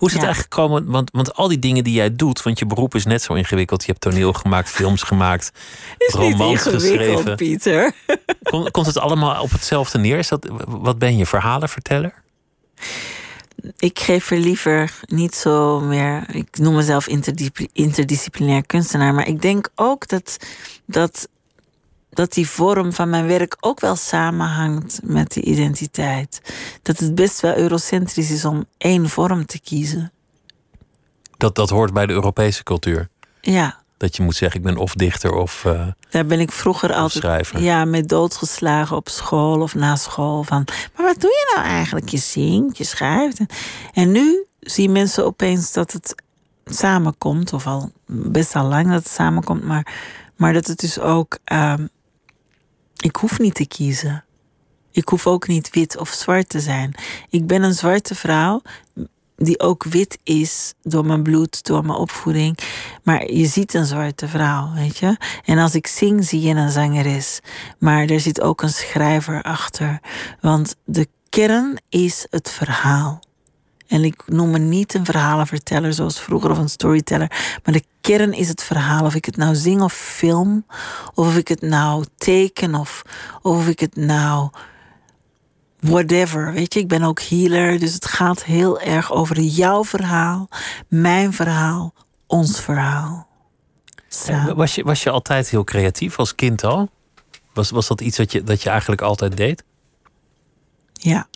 Hoe is het Ja. eigenlijk gekomen? Want, want al die dingen die jij doet, want je beroep is net zo ingewikkeld. Je hebt toneel gemaakt, films gemaakt, is romans geschreven. Pieter. Komt, komt het allemaal op hetzelfde neer? Is dat, wat ben je, verhalenverteller? Ik geef er liever niet zo meer. Ik noem mezelf interdisciplinair kunstenaar. Maar ik denk ook dat, dat, dat die vorm van mijn werk ook wel samenhangt met die identiteit. Dat het best wel eurocentrisch is om één vorm te kiezen. Dat, dat hoort bij de Europese cultuur. Ja, Dat je moet zeggen, ik ben of dichter of... eh, daar ben ik vroeger altijd schrijver. ja, met doodgeslagen op school of na school. Van, maar wat doe je nou eigenlijk? Je zingt, je schrijft. En, en nu zien mensen opeens dat het samenkomt. Of al best al lang dat het samenkomt. Maar, maar dat het dus ook... ehm, ik hoef niet te kiezen. Ik hoef ook niet wit of zwart te zijn. Ik ben een zwarte vrouw die ook wit is door mijn bloed, door mijn opvoeding. Maar je ziet een zwarte vrouw, weet je. En als ik zing, zie je een zangeres. Maar er zit ook een schrijver achter. Want de kern is het verhaal. En ik noem me niet een verhalenverteller zoals vroeger of een storyteller. Maar de kern is het verhaal. Of ik het nou zing of film. Of of ik het nou teken. Of, of ik het nou whatever. Weet je, ik ben ook healer. Dus het gaat heel erg over jouw verhaal, mijn verhaal, ons verhaal. Samen. was, je, was je altijd heel creatief als kind al? Was, was dat iets dat je, dat je eigenlijk altijd deed? Ja.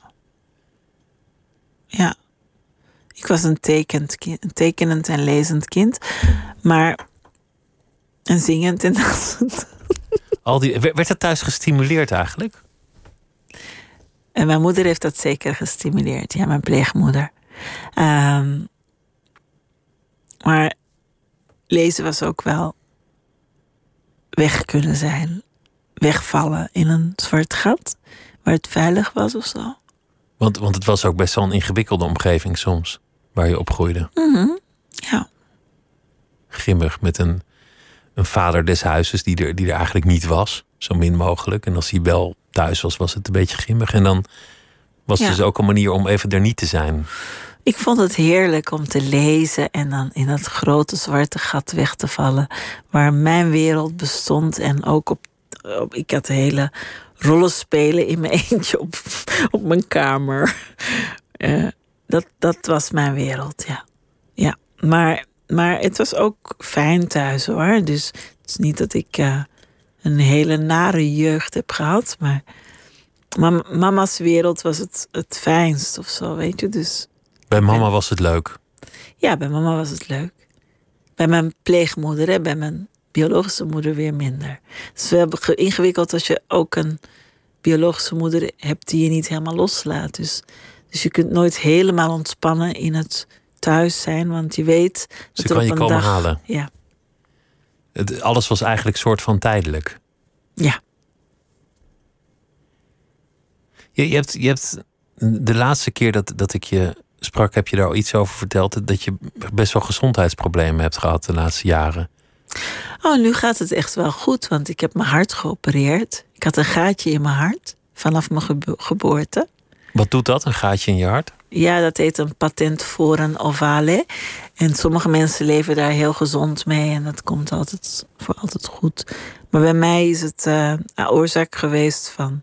Ja. Ik was een, tekend kind, een tekenend en lezend kind. Maar een zingend en dansend. Al die, werd werd dat thuis gestimuleerd eigenlijk? En mijn moeder heeft dat zeker gestimuleerd. Ja, mijn pleegmoeder. Ehm, maar lezen was ook wel weg kunnen zijn. Wegvallen in een zwart gat. Waar het veilig was of zo. Want, want het was ook best wel een ingewikkelde omgeving soms, waar je opgroeide. Mhm. Ja. grimmig met een, een vader des huizes die er, die er eigenlijk niet was. Zo min mogelijk. En als hij wel thuis was, was het een beetje grimmig. En dan was het Ja. dus ook een manier om even er niet te zijn. Ik vond het heerlijk om te lezen en dan in dat grote zwarte gat weg te vallen. Waar mijn wereld bestond. En ook op. op ik had hele rollen spelen in mijn eentje op, op mijn kamer. Eh, dat, dat was mijn wereld, ja. ja. Maar, maar het was ook fijn thuis hoor. Dus het is niet dat ik eh, een hele nare jeugd heb gehad. Maar mam- mama's wereld was het, het fijnst of zo, weet je. Dus Bij mama was het leuk. ja, bij mama was het leuk. Bij mijn pleegmoeder, hè, bij mijn biologische moeder weer minder. Het is wel ge- ingewikkeld als je ook een biologische moeder hebt die je niet helemaal loslaat. Dus, dus je kunt nooit helemaal ontspannen in het thuis zijn, want je weet dat er kan op je komen dag, halen. Ja, Het, alles was eigenlijk soort van tijdelijk. ja. Je, je, hebt, je hebt de laatste keer dat, dat ik je sprak, heb je daar al iets over verteld. Dat je best wel gezondheidsproblemen hebt gehad de laatste jaren. Oh, nu gaat het echt wel goed, want ik heb mijn hart geopereerd. Ik had een gaatje in mijn hart vanaf mijn gebo- geboorte. Wat doet dat, een gaatje in je hart? Ja, dat heet een patent voor een ovale. En sommige mensen leven daar heel gezond mee en dat komt altijd voor altijd goed. Maar bij mij is het eh, oorzaak geweest van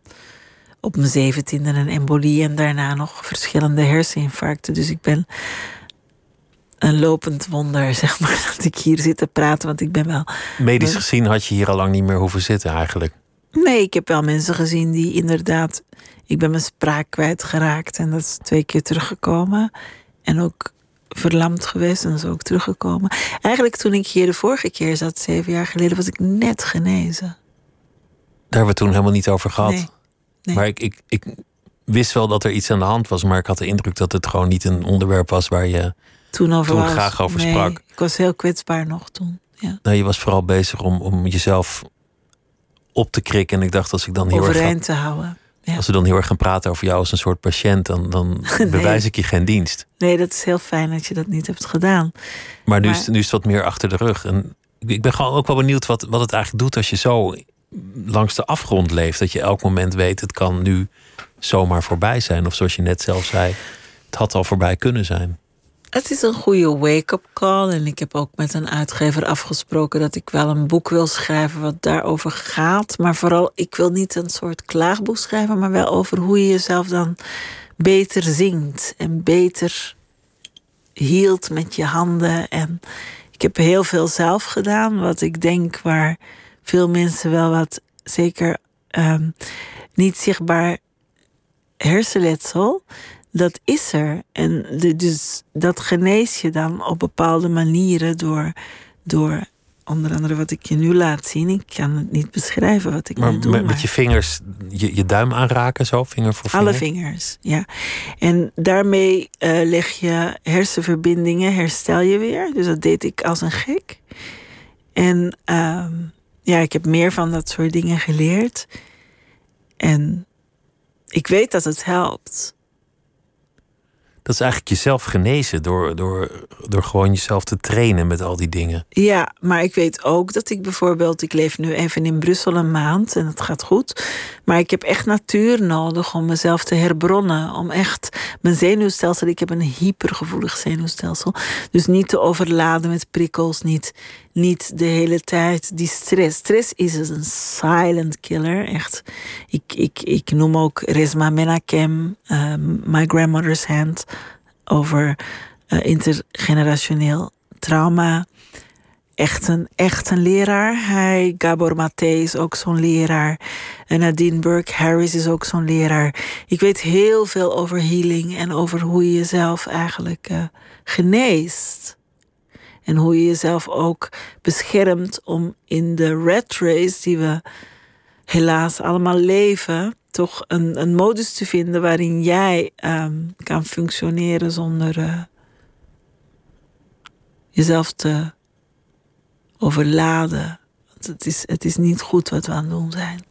op mijn zeventiende een embolie en daarna nog verschillende herseninfarcten. Dus ik ben een lopend wonder, zeg maar, dat ik hier zit te praten, want ik ben wel Medisch gezien had je hier al lang niet meer hoeven zitten eigenlijk. Nee, ik heb wel mensen gezien die inderdaad. Ik ben mijn spraak kwijtgeraakt en dat is twee keer teruggekomen. En ook verlamd geweest en is ook teruggekomen. Eigenlijk toen ik hier de vorige keer zat, zeven jaar geleden, was ik net genezen. Daar hebben we toen helemaal niet over gehad. Nee, nee. Maar ik, ik, ik wist wel dat er iets aan de hand was, maar ik had de indruk dat het gewoon niet een onderwerp was waar je. Toen, over toen was. graag over Nee, sprak. Ik was heel kwetsbaar nog toen. Ja. Nou, je was vooral bezig om, om jezelf op te krikken. En ik dacht, als ik dan heel erg. Overeind te houden. Ja. Als we dan heel erg gaan praten over jou als een soort patiënt, dan, dan bewijs ik je geen dienst. Nee, dat is heel fijn dat je dat niet hebt gedaan. Maar nu, Maar- Is, nu is het wat meer achter de rug. En ik- ik ben gewoon ook wel benieuwd wat, wat het eigenlijk doet als je zo langs de afgrond leeft. Dat je elk moment weet, het kan nu zomaar voorbij zijn. Of zoals je net zelf zei, het had al voorbij kunnen zijn. Het is een goede wake-up call. En ik heb ook met een uitgever afgesproken dat ik wel een boek wil schrijven wat daarover gaat. Maar vooral, ik wil niet een soort klaagboek schrijven, maar wel over hoe je jezelf dan beter zingt en beter hield met je handen. En ik heb heel veel zelf gedaan, wat ik denk waar veel mensen wel wat zeker ehm, niet zichtbaar hersenletsel, dat is er. En de, dus dat genees je dan op bepaalde manieren door, door onder andere wat ik je nu laat zien. Ik kan het niet beschrijven wat ik Maar nu doe. met, maar- met je vingers je, je duim aanraken, zo, vinger voor vinger. alle vingers, ja. En daarmee eh, leg je hersenverbindingen, herstel je weer. Dus dat deed ik als een gek. En ehm, ja, ik heb meer van dat soort dingen geleerd. En ik weet dat het helpt. Dat is eigenlijk jezelf genezen door, door, door gewoon jezelf te trainen met al die dingen. Ja, maar ik weet ook dat ik bijvoorbeeld, ik leef nu even in Brussel een maand en het gaat goed. Maar ik heb echt natuur nodig om mezelf te herbronnen. Om echt mijn zenuwstelsel, ik heb een hypergevoelig zenuwstelsel. Dus niet te overladen met prikkels, niet, niet de hele tijd die stress. Stress is een silent killer, echt. Ik, ik, ik noem ook Resma Menakem, eh, My Grandmother's Hand, over eh, intergenerationeel trauma. Echt een, echt een leraar. Hij, Gabor Maté is ook zo'n leraar. En Nadine Burke Harris is ook zo'n leraar. Ik weet heel veel over healing en over hoe je jezelf eigenlijk eh, geneest. En hoe je jezelf ook beschermt om in de rat race die we helaas allemaal leven, toch een, een modus te vinden waarin jij ehm, kan functioneren zonder eh, jezelf te overladen. Want het is, het is niet goed wat we aan het doen zijn.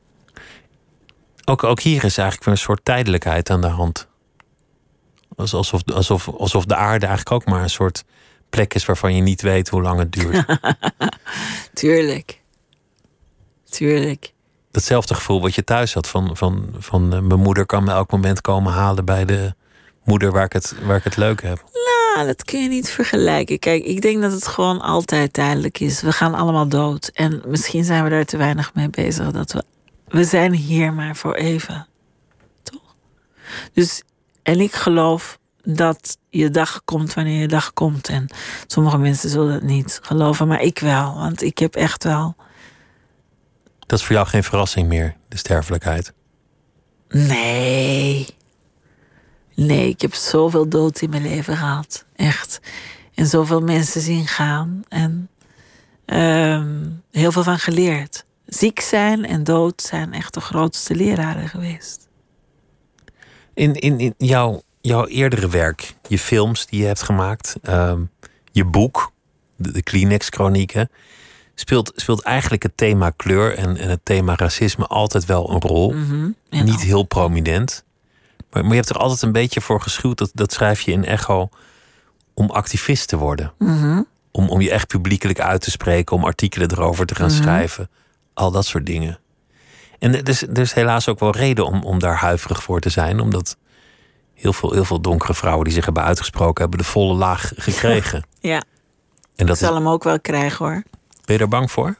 Ook, ook hier is eigenlijk een soort tijdelijkheid aan de hand. Als- Alsof, alsof, alsof de aarde eigenlijk ook maar een soort plek is waarvan je niet weet hoe lang het duurt. Tuurlijk. Tuurlijk. Datzelfde gevoel wat je thuis had van, van, van eh, mijn moeder kan me elk moment komen halen bij de moeder waar ik het, waar ik het leuk heb. Nou, dat kun je niet vergelijken. Kijk, ik denk dat het gewoon altijd duidelijk is. We gaan allemaal dood. En misschien zijn we daar te weinig mee bezig. Dat we, we zijn hier maar voor even. Toch? Dus, en ik geloof dat je dag komt wanneer je dag komt. En sommige mensen zullen het niet geloven, maar ik wel. Want ik heb echt wel. Dat is voor jou geen verrassing meer, de sterfelijkheid. Nee. Nee, ik heb zoveel dood in mijn leven gehad. Echt. En zoveel mensen zien gaan. En ehm, heel veel van geleerd. Ziek zijn en dood zijn echt de grootste leraren geweest. In, in, in jouw, jouw eerdere werk, je films die je hebt gemaakt, ehm, je boek, de, de Kleenex-chronieken, speelt, speelt eigenlijk het thema kleur en, en het thema racisme altijd wel een rol. En Niet heel prominent. Maar, maar je hebt er altijd een beetje voor geschuwd, dat, dat schrijf je in Echo, om activist te worden. Mhm. Om, om je echt publiekelijk uit te spreken, om artikelen erover te gaan Mhm. schrijven. Al dat soort dingen. En er is, er is helaas ook wel reden om, om daar huiverig voor te zijn. Omdat heel veel, heel veel donkere vrouwen die zich hebben uitgesproken... hebben de volle laag gekregen. Ja, En ik dat is, zal hem ook wel krijgen hoor. ben je er bang voor?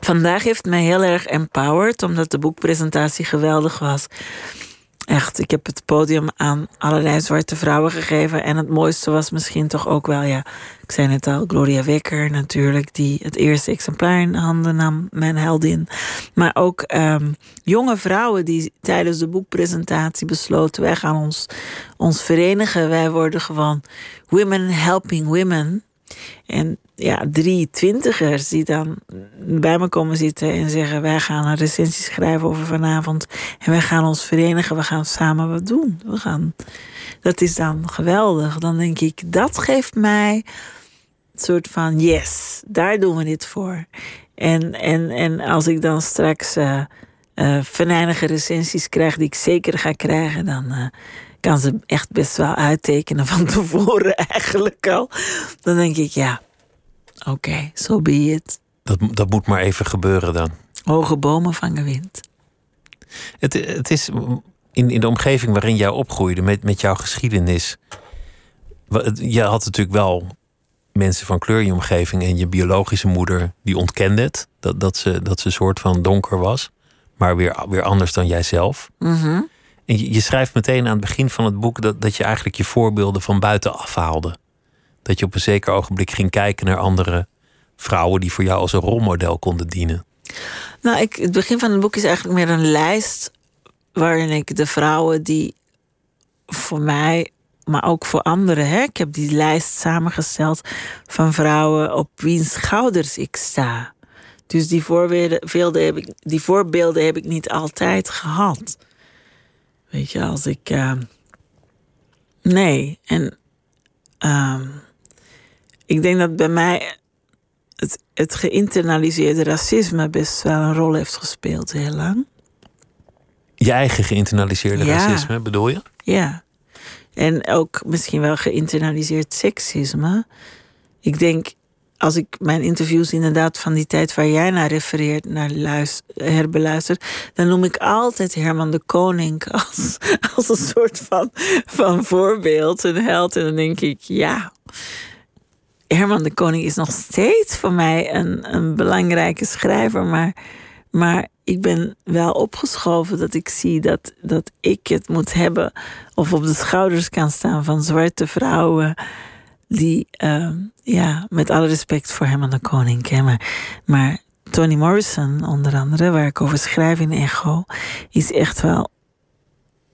Vandaag heeft mij heel erg empowered, omdat de boekpresentatie geweldig was. Echt, ik heb het podium aan allerlei zwarte vrouwen gegeven. En het mooiste was misschien toch ook wel, ja, ik zei net al, Gloria Wekker natuurlijk, die het eerste exemplaar in handen nam, mijn heldin. Maar ook ehm, jonge vrouwen die tijdens de boekpresentatie besloten, wij gaan ons, ons verenigen. Wij worden gewoon Women Helping Women. En ja, drie twintigers die dan bij me komen zitten en zeggen: Wij gaan een recensie schrijven over vanavond. En wij gaan ons verenigen, we gaan samen wat doen. We gaan. Dat is dan geweldig. Dan denk ik, dat geeft mij een soort van: Yes, daar doen we dit voor. En, en, en als ik dan straks eh, venijnige recensies krijg, die ik zeker ga krijgen, dan. eh, kan ze echt best wel uittekenen van tevoren eigenlijk al. Dan denk ik, ja, oké, zo so be it. Dat, dat moet maar even gebeuren dan. Hoge bomen vangen wind. Het, het is in, in de omgeving waarin jij opgroeide, met, met jouw geschiedenis. Je had natuurlijk wel mensen van kleur in je omgeving en je biologische moeder die ontkende het. Dat, dat, ze, dat ze een soort van donker was, maar weer, weer anders dan jijzelf. Mhm. Je, schrijft meteen aan het begin van het boek dat, dat je eigenlijk je voorbeelden van buitenaf haalde. Dat je op een zeker ogenblik ging kijken naar andere vrouwen die voor jou als een rolmodel konden dienen. Nou, ik, het begin van het boek is eigenlijk meer een lijst waarin ik de vrouwen die voor mij, maar ook voor anderen, hè, ik heb die lijst samengesteld van vrouwen op wiens schouders ik sta. Dus die voorbeelden, veelden heb ik, die voorbeelden heb ik niet altijd gehad. Weet je, als ik. ehm, nee, en. ehm, ik denk dat bij mij het, het geïnternaliseerde racisme best wel een rol heeft gespeeld heel lang. Je eigen geïnternaliseerde Ja. racisme, bedoel je? Ja. En ook misschien wel geïnternaliseerd seksisme. Ik denk, als ik mijn interviews inderdaad van die tijd waar jij naar refereert, naar luis- herbeluistert, dan noem ik altijd Herman de Koning als, als een soort van, van voorbeeld, een held. En dan denk ik, ja, Herman de Koning is nog steeds voor mij een, een belangrijke schrijver, maar, maar ik ben wel opgeschoven dat ik zie dat, dat ik het moet hebben of op de schouders kan staan van zwarte vrouwen. Die, ehm, ja, met alle respect voor Herman de Koning, maar, maar Toni Morrison, onder andere, waar ik over schrijf in Echo, is echt wel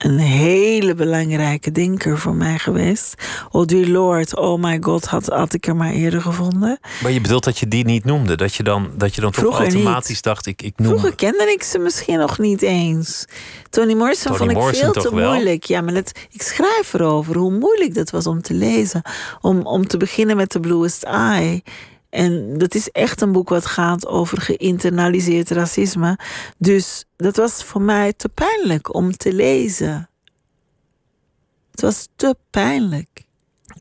een hele belangrijke denker voor mij geweest. Audre Lorde, oh my god, had, had ik er maar eerder gevonden. Maar je bedoelt dat je die niet noemde? Dat je dan, dat je dan toch Vroeger automatisch niet. dacht, ik, ik noem... Vroeger kende ik ze misschien nog niet eens. Toni Morrison vond ik veel te wel? moeilijk. Ja, maar het, ik schrijf erover hoe moeilijk dat was om te lezen. Om, om te beginnen met The Bluest Eye. En dat is echt een boek wat gaat over geïnternaliseerd racisme. Dus dat was voor mij te pijnlijk om te lezen. Het was te pijnlijk.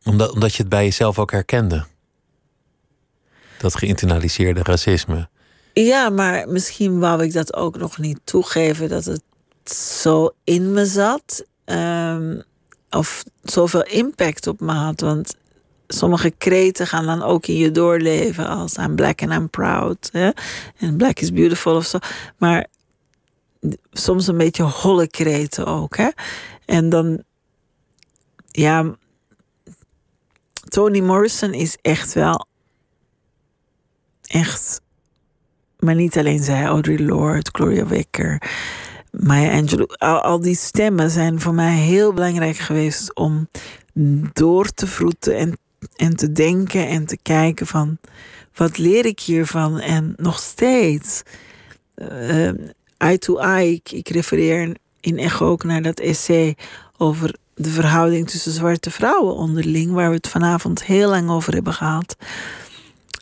Omdat, omdat je het bij jezelf ook herkende. Dat geïnternaliseerde racisme. Ja, maar misschien wou ik dat ook nog niet toegeven dat het zo in me zat. Um, of zoveel impact op me had. Want sommige kreten gaan dan ook in je doorleven als I'm black and I'm proud. En black is beautiful of zo. Maar soms een beetje holle kreten ook. Hè? En dan, ja, Toni Morrison is echt wel, echt, maar niet alleen zij, Audre Lorde, Gloria Wekker, Maya Angelou. Al, al die stemmen zijn voor mij heel belangrijk geweest om door te vroeten en, en te denken en te kijken van wat leer ik hiervan en nog steeds. Uh, eye to eye, ik, refereer in Echo ook naar dat essay over de verhouding tussen zwarte vrouwen onderling, waar we het vanavond heel lang over hebben gehad.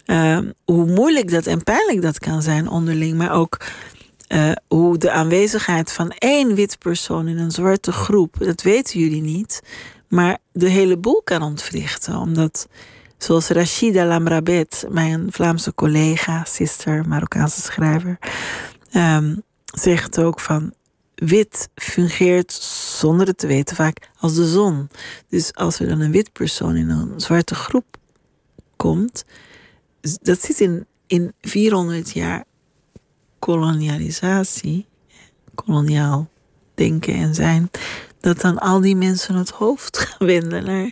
Uh, hoe moeilijk dat en pijnlijk dat kan zijn onderling, maar ook uh, hoe de aanwezigheid van één wit persoon in een zwarte groep, dat weten jullie niet, maar de hele boel kan ontwrichten. Omdat, zoals Rashida Lamrabet, mijn Vlaamse collega, sister, Marokkaanse schrijver, um, zegt ook van wit fungeert zonder het te weten vaak als de zon. Dus als er dan een wit persoon in een zwarte groep komt, dat zit in, in 400 jaar kolonialisatie, koloniaal denken en zijn, dat dan al die mensen het hoofd gaan wenden naar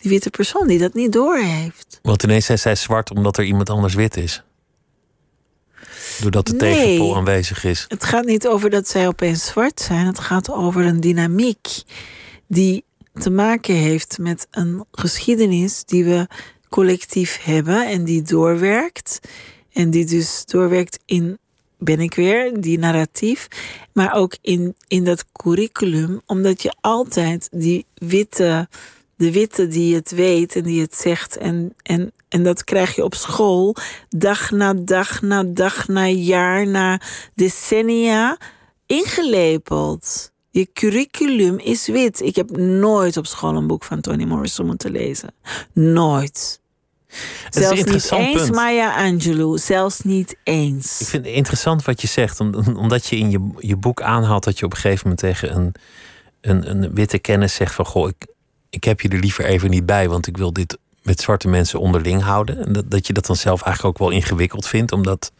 die witte persoon die dat niet doorheeft. Want ineens zijn zij zwart omdat er iemand anders wit is. Doordat de nee, tegenpol aanwezig is. Het gaat niet over dat zij opeens zwart zijn. Het gaat over een dynamiek die te maken heeft met een geschiedenis die we collectief hebben en die doorwerkt. En die dus doorwerkt in ben ik weer, die narratief. Maar ook in, in dat curriculum, omdat je altijd die witte, de witte die het weet en die het zegt. En, en, en dat krijg je op school, dag na dag na dag na jaar na decennia ingelepeld. Je curriculum is wit. Ik heb nooit op school een boek van Toni Morrison moeten lezen. Nooit. Zelfs niet eens punt. Maya Angelou, zelfs niet eens. Ik vind het interessant wat je zegt, omdat je in je, je boek aanhaalt dat je op een gegeven moment tegen een, een, een witte kennis zegt van goh, ik, ik heb je er liever even niet bij, want ik wil dit met zwarte mensen onderling houden. En dat, dat je dat dan zelf eigenlijk ook wel ingewikkeld vindt om dat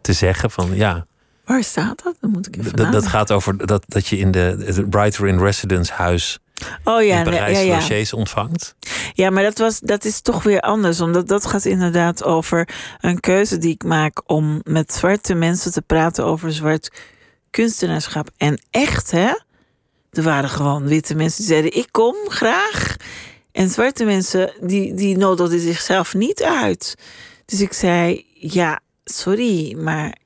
te zeggen van ja. Waar staat dat? Dan moet ik even dat, dat gaat over dat, dat je in de het Writer in Residence huis oh, ja, in Parijs ja, ja. ontvangt. Ja, maar dat, was, dat is toch weer anders. Omdat dat gaat inderdaad over een keuze die ik maak om met zwarte mensen te praten over zwart kunstenaarschap. En echt, hè? Er waren gewoon witte mensen die zeiden: Ik kom graag. En zwarte mensen die, die nodigden zichzelf niet uit. Dus ik zei: Ja, sorry, maar.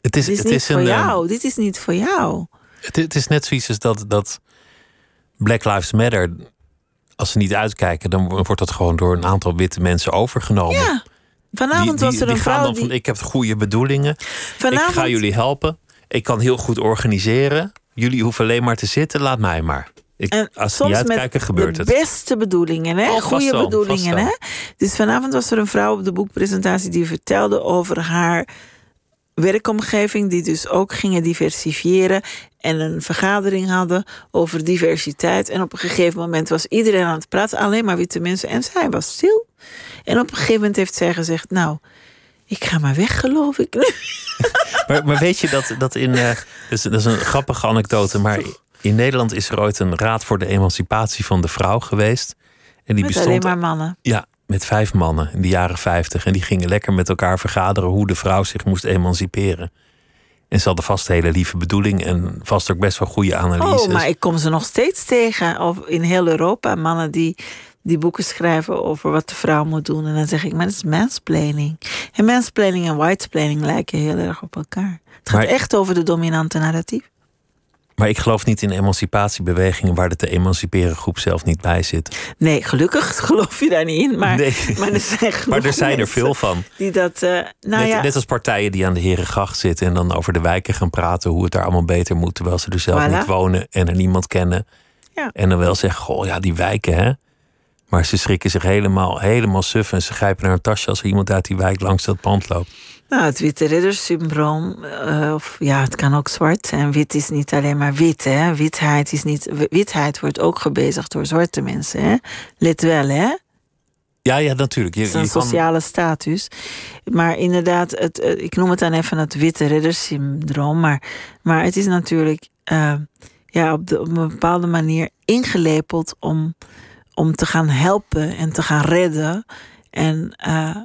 Het is, dit is het niet is voor een, jou. Ehm, dit is niet voor jou. Het, het is net zoiets als dat, dat Black Lives Matter, als ze niet uitkijken, dan wordt dat gewoon door een aantal witte mensen overgenomen. Ja. Vanavond was er een die vrouw. Gaan dan van, ik heb goede bedoelingen. Vanavond... Ik ga jullie helpen. Ik kan heel goed organiseren. Jullie hoeven alleen maar te zitten. Laat mij maar. Ik, en als ze niet uitkijken, gebeurt het. Beste bedoelingen, hè? Oh, Goede bedoelingen, hè? Dus vanavond was er een vrouw op de boekpresentatie die vertelde over haar werkomgeving, die dus ook gingen diversifiëren en een vergadering hadden over diversiteit. En op een gegeven moment was iedereen aan het praten, alleen maar witte mensen, en zij was stil. En op een gegeven moment heeft zij gezegd: Nou, ik ga maar weg, geloof ik. maar, maar weet je dat, dat in. Uh, dat, is, een grappige anekdote, maar in Nederland is er ooit een raad voor de emancipatie van de vrouw geweest. En die Met bestond, alleen maar mannen. Ja, met vijf mannen in de jaren 50. En die gingen lekker met elkaar vergaderen hoe de vrouw zich moest emanciperen. En ze hadden vast hele lieve bedoeling en vast ook best wel goede analyses. Oh, maar ik kom ze nog steeds tegen. Of in heel Europa, mannen die, die boeken schrijven over wat de vrouw moet doen. En dan zeg ik, maar dat is mansplaining. En mansplaining en whitesplaining lijken heel erg op elkaar. Het gaat echt over de dominante narratief. Maar ik geloof niet in emancipatiebewegingen waar de te emanciperen groep zelf niet bij zit. Nee, gelukkig geloof je daar niet in. Maar, maar er zijn, maar er, zijn er veel van. Die dat, uh, nou net, ja. net, als partijen die aan de Herengracht zitten en dan over de wijken gaan praten hoe het daar allemaal beter moet, terwijl ze er zelf niet wonen en er niemand kennen. Ja. En dan wel zeggen: Goh, ja, die wijken, hè. Maar ze schrikken zich helemaal, helemaal suf en ze grijpen naar een tasje als er iemand uit die wijk langs dat pand loopt. Nou, het witte riddersyndroom, uh, of ja, het kan ook zwart zijn. Wit is niet alleen maar wit, hè. Witheid, is niet, witheid wordt ook gebezigd door zwarte mensen, hè. Let wel, hè. Ja, ja, natuurlijk. Je, het is een sociale status. Maar inderdaad, het, eh, ik noem het dan even het witte riddersyndroom. Maar, maar het is natuurlijk uh, ja, op, de, op een bepaalde manier ingelepeld om, om te gaan helpen en te gaan redden. En uh,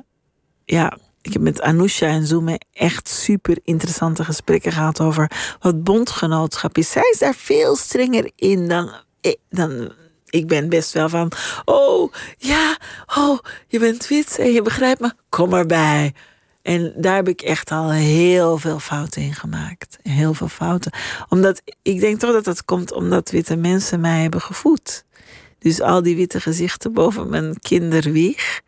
ja, ik heb met Anousha en Zoom echt super interessante gesprekken gehad over wat bondgenootschap is. Zij is daar veel strenger in dan, dan ik ben best wel van. Oh, ja, oh, je bent wit en je begrijpt me. Kom erbij. En daar heb ik echt al heel veel fouten in gemaakt. Heel veel fouten. Omdat ik denk toch dat dat komt omdat witte mensen mij hebben gevoed. Dus al die witte gezichten boven mijn kinderwieg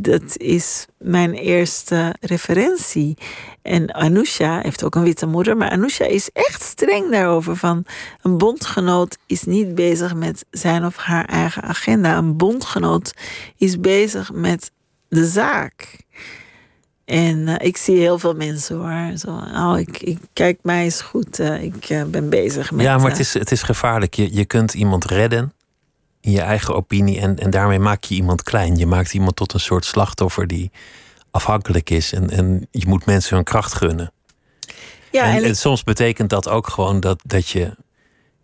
dat is mijn eerste referentie. En Anousha heeft ook een witte moeder, maar Anousha is echt streng daarover. Van een bondgenoot is niet bezig met zijn of haar eigen agenda. Een bondgenoot is bezig met de zaak. En eh, ik zie heel veel mensen hoor. Zo, oh, ik, ik kijk mij eens goed. Uh, ik uh, ben bezig met. Ja, maar het is, het is gevaarlijk. Je, je kunt iemand redden in je eigen opinie. En, en daarmee maak je iemand klein. Je maakt iemand tot een soort slachtoffer die afhankelijk is. En, en je moet mensen hun kracht gunnen. Ja, en, en, soms betekent dat ook gewoon dat, dat je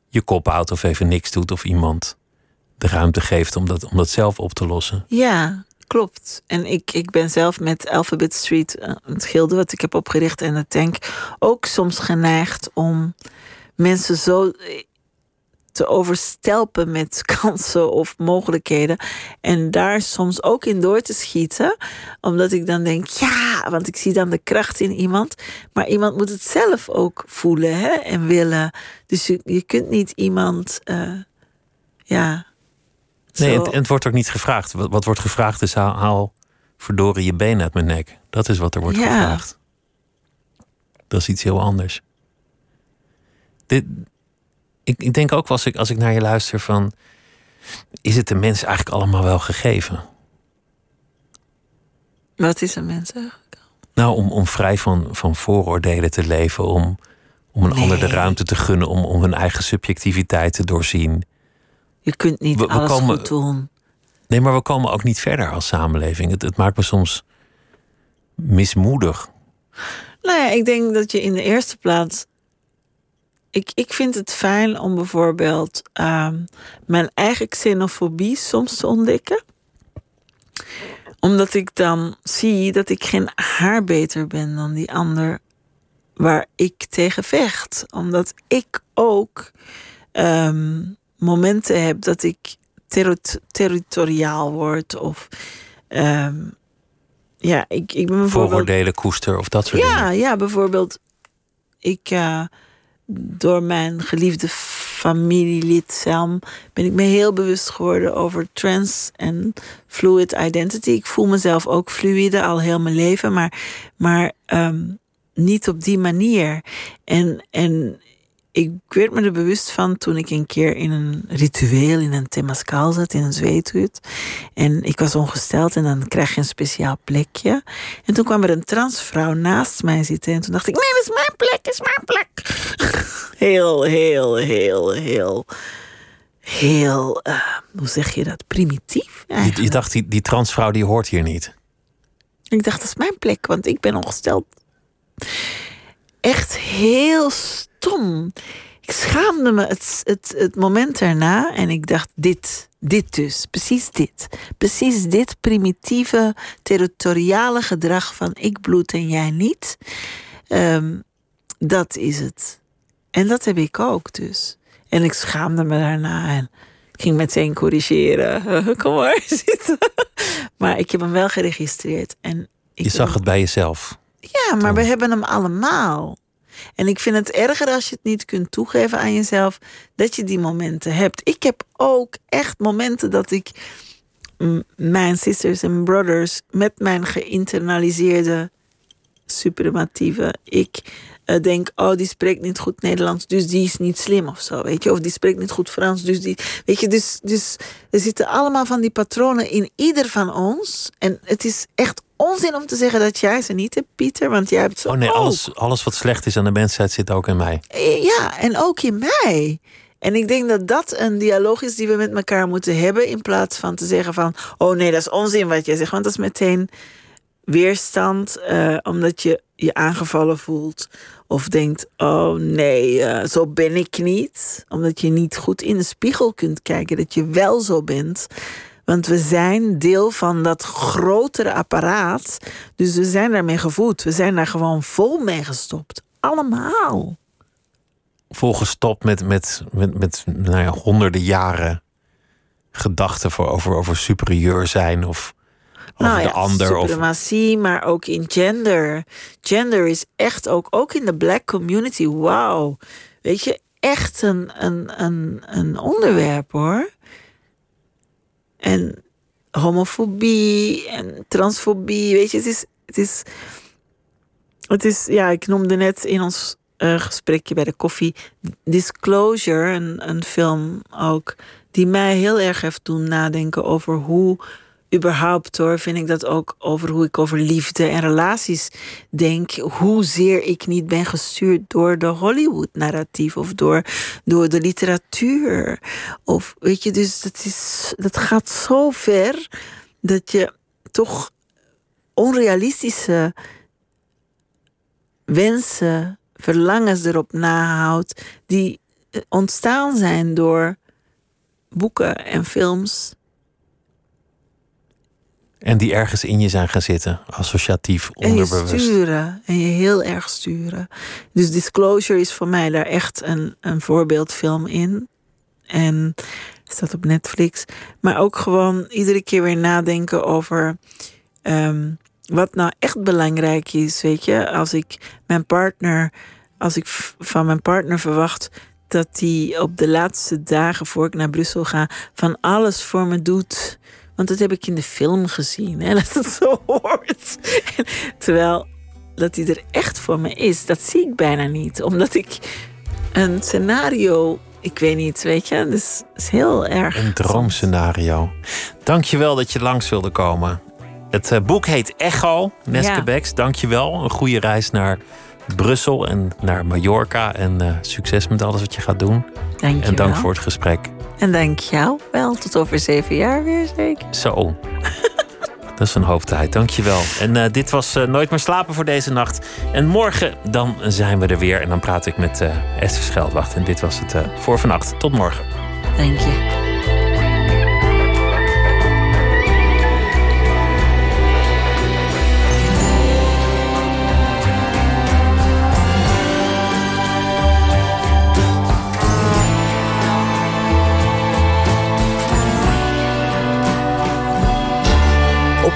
je kop houdt of even niks doet of iemand de ruimte geeft om dat, om dat zelf op te lossen. Ja, klopt. En ik, ik ben zelf met Alphabet Street, uh, het gilde wat ik heb opgericht en de tank, ook soms geneigd om mensen zo te overstelpen met kansen of mogelijkheden. En daar soms ook in door te schieten. Omdat ik dan denk, ja, want ik zie dan de kracht in iemand. Maar iemand moet het zelf ook voelen hè, en willen. Dus je, je kunt niet iemand, uh, ja. Nee, en, het wordt ook niet gevraagd. Wat, wat wordt gevraagd is haal, haal verdoren je been uit mijn nek. Dat is wat er wordt gevraagd. Dat is iets heel anders. Dit, ik, ik denk ook als ik, als ik naar je luister van... is het de mens eigenlijk allemaal wel gegeven? Wat is een mens eigenlijk? Nou, om, om vrij van, van vooroordelen te leven. Om, om een ander de ruimte te gunnen. Om, om hun eigen subjectiviteit te doorzien. Je kunt niet we, we alles komen, goed doen. Nee, maar we komen ook niet verder als samenleving. Het, het maakt me soms mismoedig. Nou ja, ik denk dat je in de eerste plaats ik, ik vind het fijn om bijvoorbeeld ehm, mijn eigen xenofobie soms te ontdekken. Omdat ik dan zie dat ik geen haar beter ben dan die ander waar ik tegen vecht. Omdat ik ook ehm, momenten heb dat ik territoriaal word of. Ehm, ja, ik, ik ben bijvoorbeeld. Vooroordelen koester of dat soort ja, dingen. Ja, bijvoorbeeld. Ik. Uh, door mijn geliefde familielid Sam ben ik me heel bewust geworden over trans en fluid identity. Ik voel mezelf ook fluide al heel mijn leven, maar, maar um, niet op die manier. En, en ik werd me er bewust van toen ik een keer in een ritueel in een Temascal zat, in een zweethut. En ik was ongesteld en dan krijg je een speciaal plekje. En toen kwam er een transvrouw naast mij zitten. En toen dacht ik, nee, dat is mijn plek, dat is mijn plek. heel, heel, heel, heel, heel, uh, hoe zeg je dat, primitief je, je, dacht, die, die transvrouw die hoort hier niet. Ik dacht, dat is mijn plek, want ik ben ongesteld. Echt heel stom. Ik schaamde me het, het, het moment erna en ik dacht: dit, dit dus, precies dit. Precies dit primitieve, territoriale gedrag van ik bloed en jij niet. Um, dat is het. En dat heb ik ook dus. En ik schaamde me daarna en ik ging meteen corrigeren. Kom maar zitten. Maar ik heb hem wel geregistreerd. En je zag het bij jezelf. Ja, maar we hebben hem allemaal. En ik vind het erger als je het niet kunt toegeven aan jezelf dat je die momenten hebt. Ik heb ook echt momenten dat ik mijn sisters en brothers met mijn geïnternaliseerde suprematieve. Ik uh, denk, oh, die spreekt niet goed Nederlands, dus die is niet slim of zo, weet je. Of die spreekt niet goed Frans, dus die... Weet je, dus, dus er zitten allemaal van die patronen in ieder van ons. En het is echt onzin om te zeggen dat jij ze niet hebt, Pieter, want jij hebt ze Oh nee, ook. alles, alles wat slecht is aan de mensheid zit ook in mij. Eh, Ja, en ook in mij. En ik denk dat dat een dialoog is die we met elkaar moeten hebben. In plaats van te zeggen van, oh nee, dat is onzin wat jij zegt. Want dat is meteen weerstand, eh, omdat je je aangevallen voelt. Of denkt, oh nee, eh, zo ben ik niet. Omdat je niet goed in de spiegel kunt kijken dat je wel zo bent. Want we zijn deel van dat grotere apparaat. Dus we zijn daarmee gevoed. We zijn daar gewoon vol mee gestopt. Allemaal. Volgestopt met, met, met, met nou ja, honderden jaren gedachten voor, over, over superieur zijn of over nou de ander. Of, suprematie, maar ook in gender. Gender is echt ook, ook in de black community, wauw. Weet je, echt een, een, een, een onderwerp hoor. En homofobie en transfobie, weet je, het is, het is, het is ja, ik noemde net in ons eh, gesprekje bij de koffie Disclosure, een, een film ook, die mij heel erg heeft doen nadenken over hoe überhaupt hoor, vind ik dat ook over hoe ik over liefde en relaties denk. Hoezeer ik niet ben gestuurd door de Hollywood-narratief of door, door de literatuur. Of weet je, dus dat, is, dat gaat zo ver dat je toch onrealistische wensen, verlangens erop nahoudt, die ontstaan zijn door boeken en films. En die ergens in je zijn gaan zitten, associatief, En je onderbewust. sturen. En je heel erg sturen. Dus Disclosure is voor mij daar echt een, een voorbeeldfilm in. En staat op Netflix. Maar ook gewoon iedere keer weer nadenken over ehm, wat nou echt belangrijk is. Weet je, als ik mijn partner, als ik van mijn partner verwacht dat hij op de laatste dagen voor ik naar Brussel ga, van alles voor me doet. Want dat heb ik in de film gezien, hè, dat het zo hoort. Terwijl dat hij er echt voor me is, dat zie ik bijna niet. Omdat ik een scenario, ik weet niet, weet je, dus is heel erg. Een droomscenario. Dankjewel dat je langs wilde komen. Het eh, boek heet Echo, Neske Ja. Becks. Dankjewel. Een goede reis naar Brussel en naar Mallorca. En eh, succes met alles wat je gaat doen. Dank je En dank voor het gesprek. En dank jou wel. Tot over zeven jaar weer zeker. Zo. Dat is een hoop tijd. Dankjewel. En eh, dit was eh, Nooit meer slapen voor deze nacht. En morgen dan zijn we er weer. En dan praat ik met eh, Esther Scheldwacht. En dit was het voor vannacht. Tot morgen. Dank je.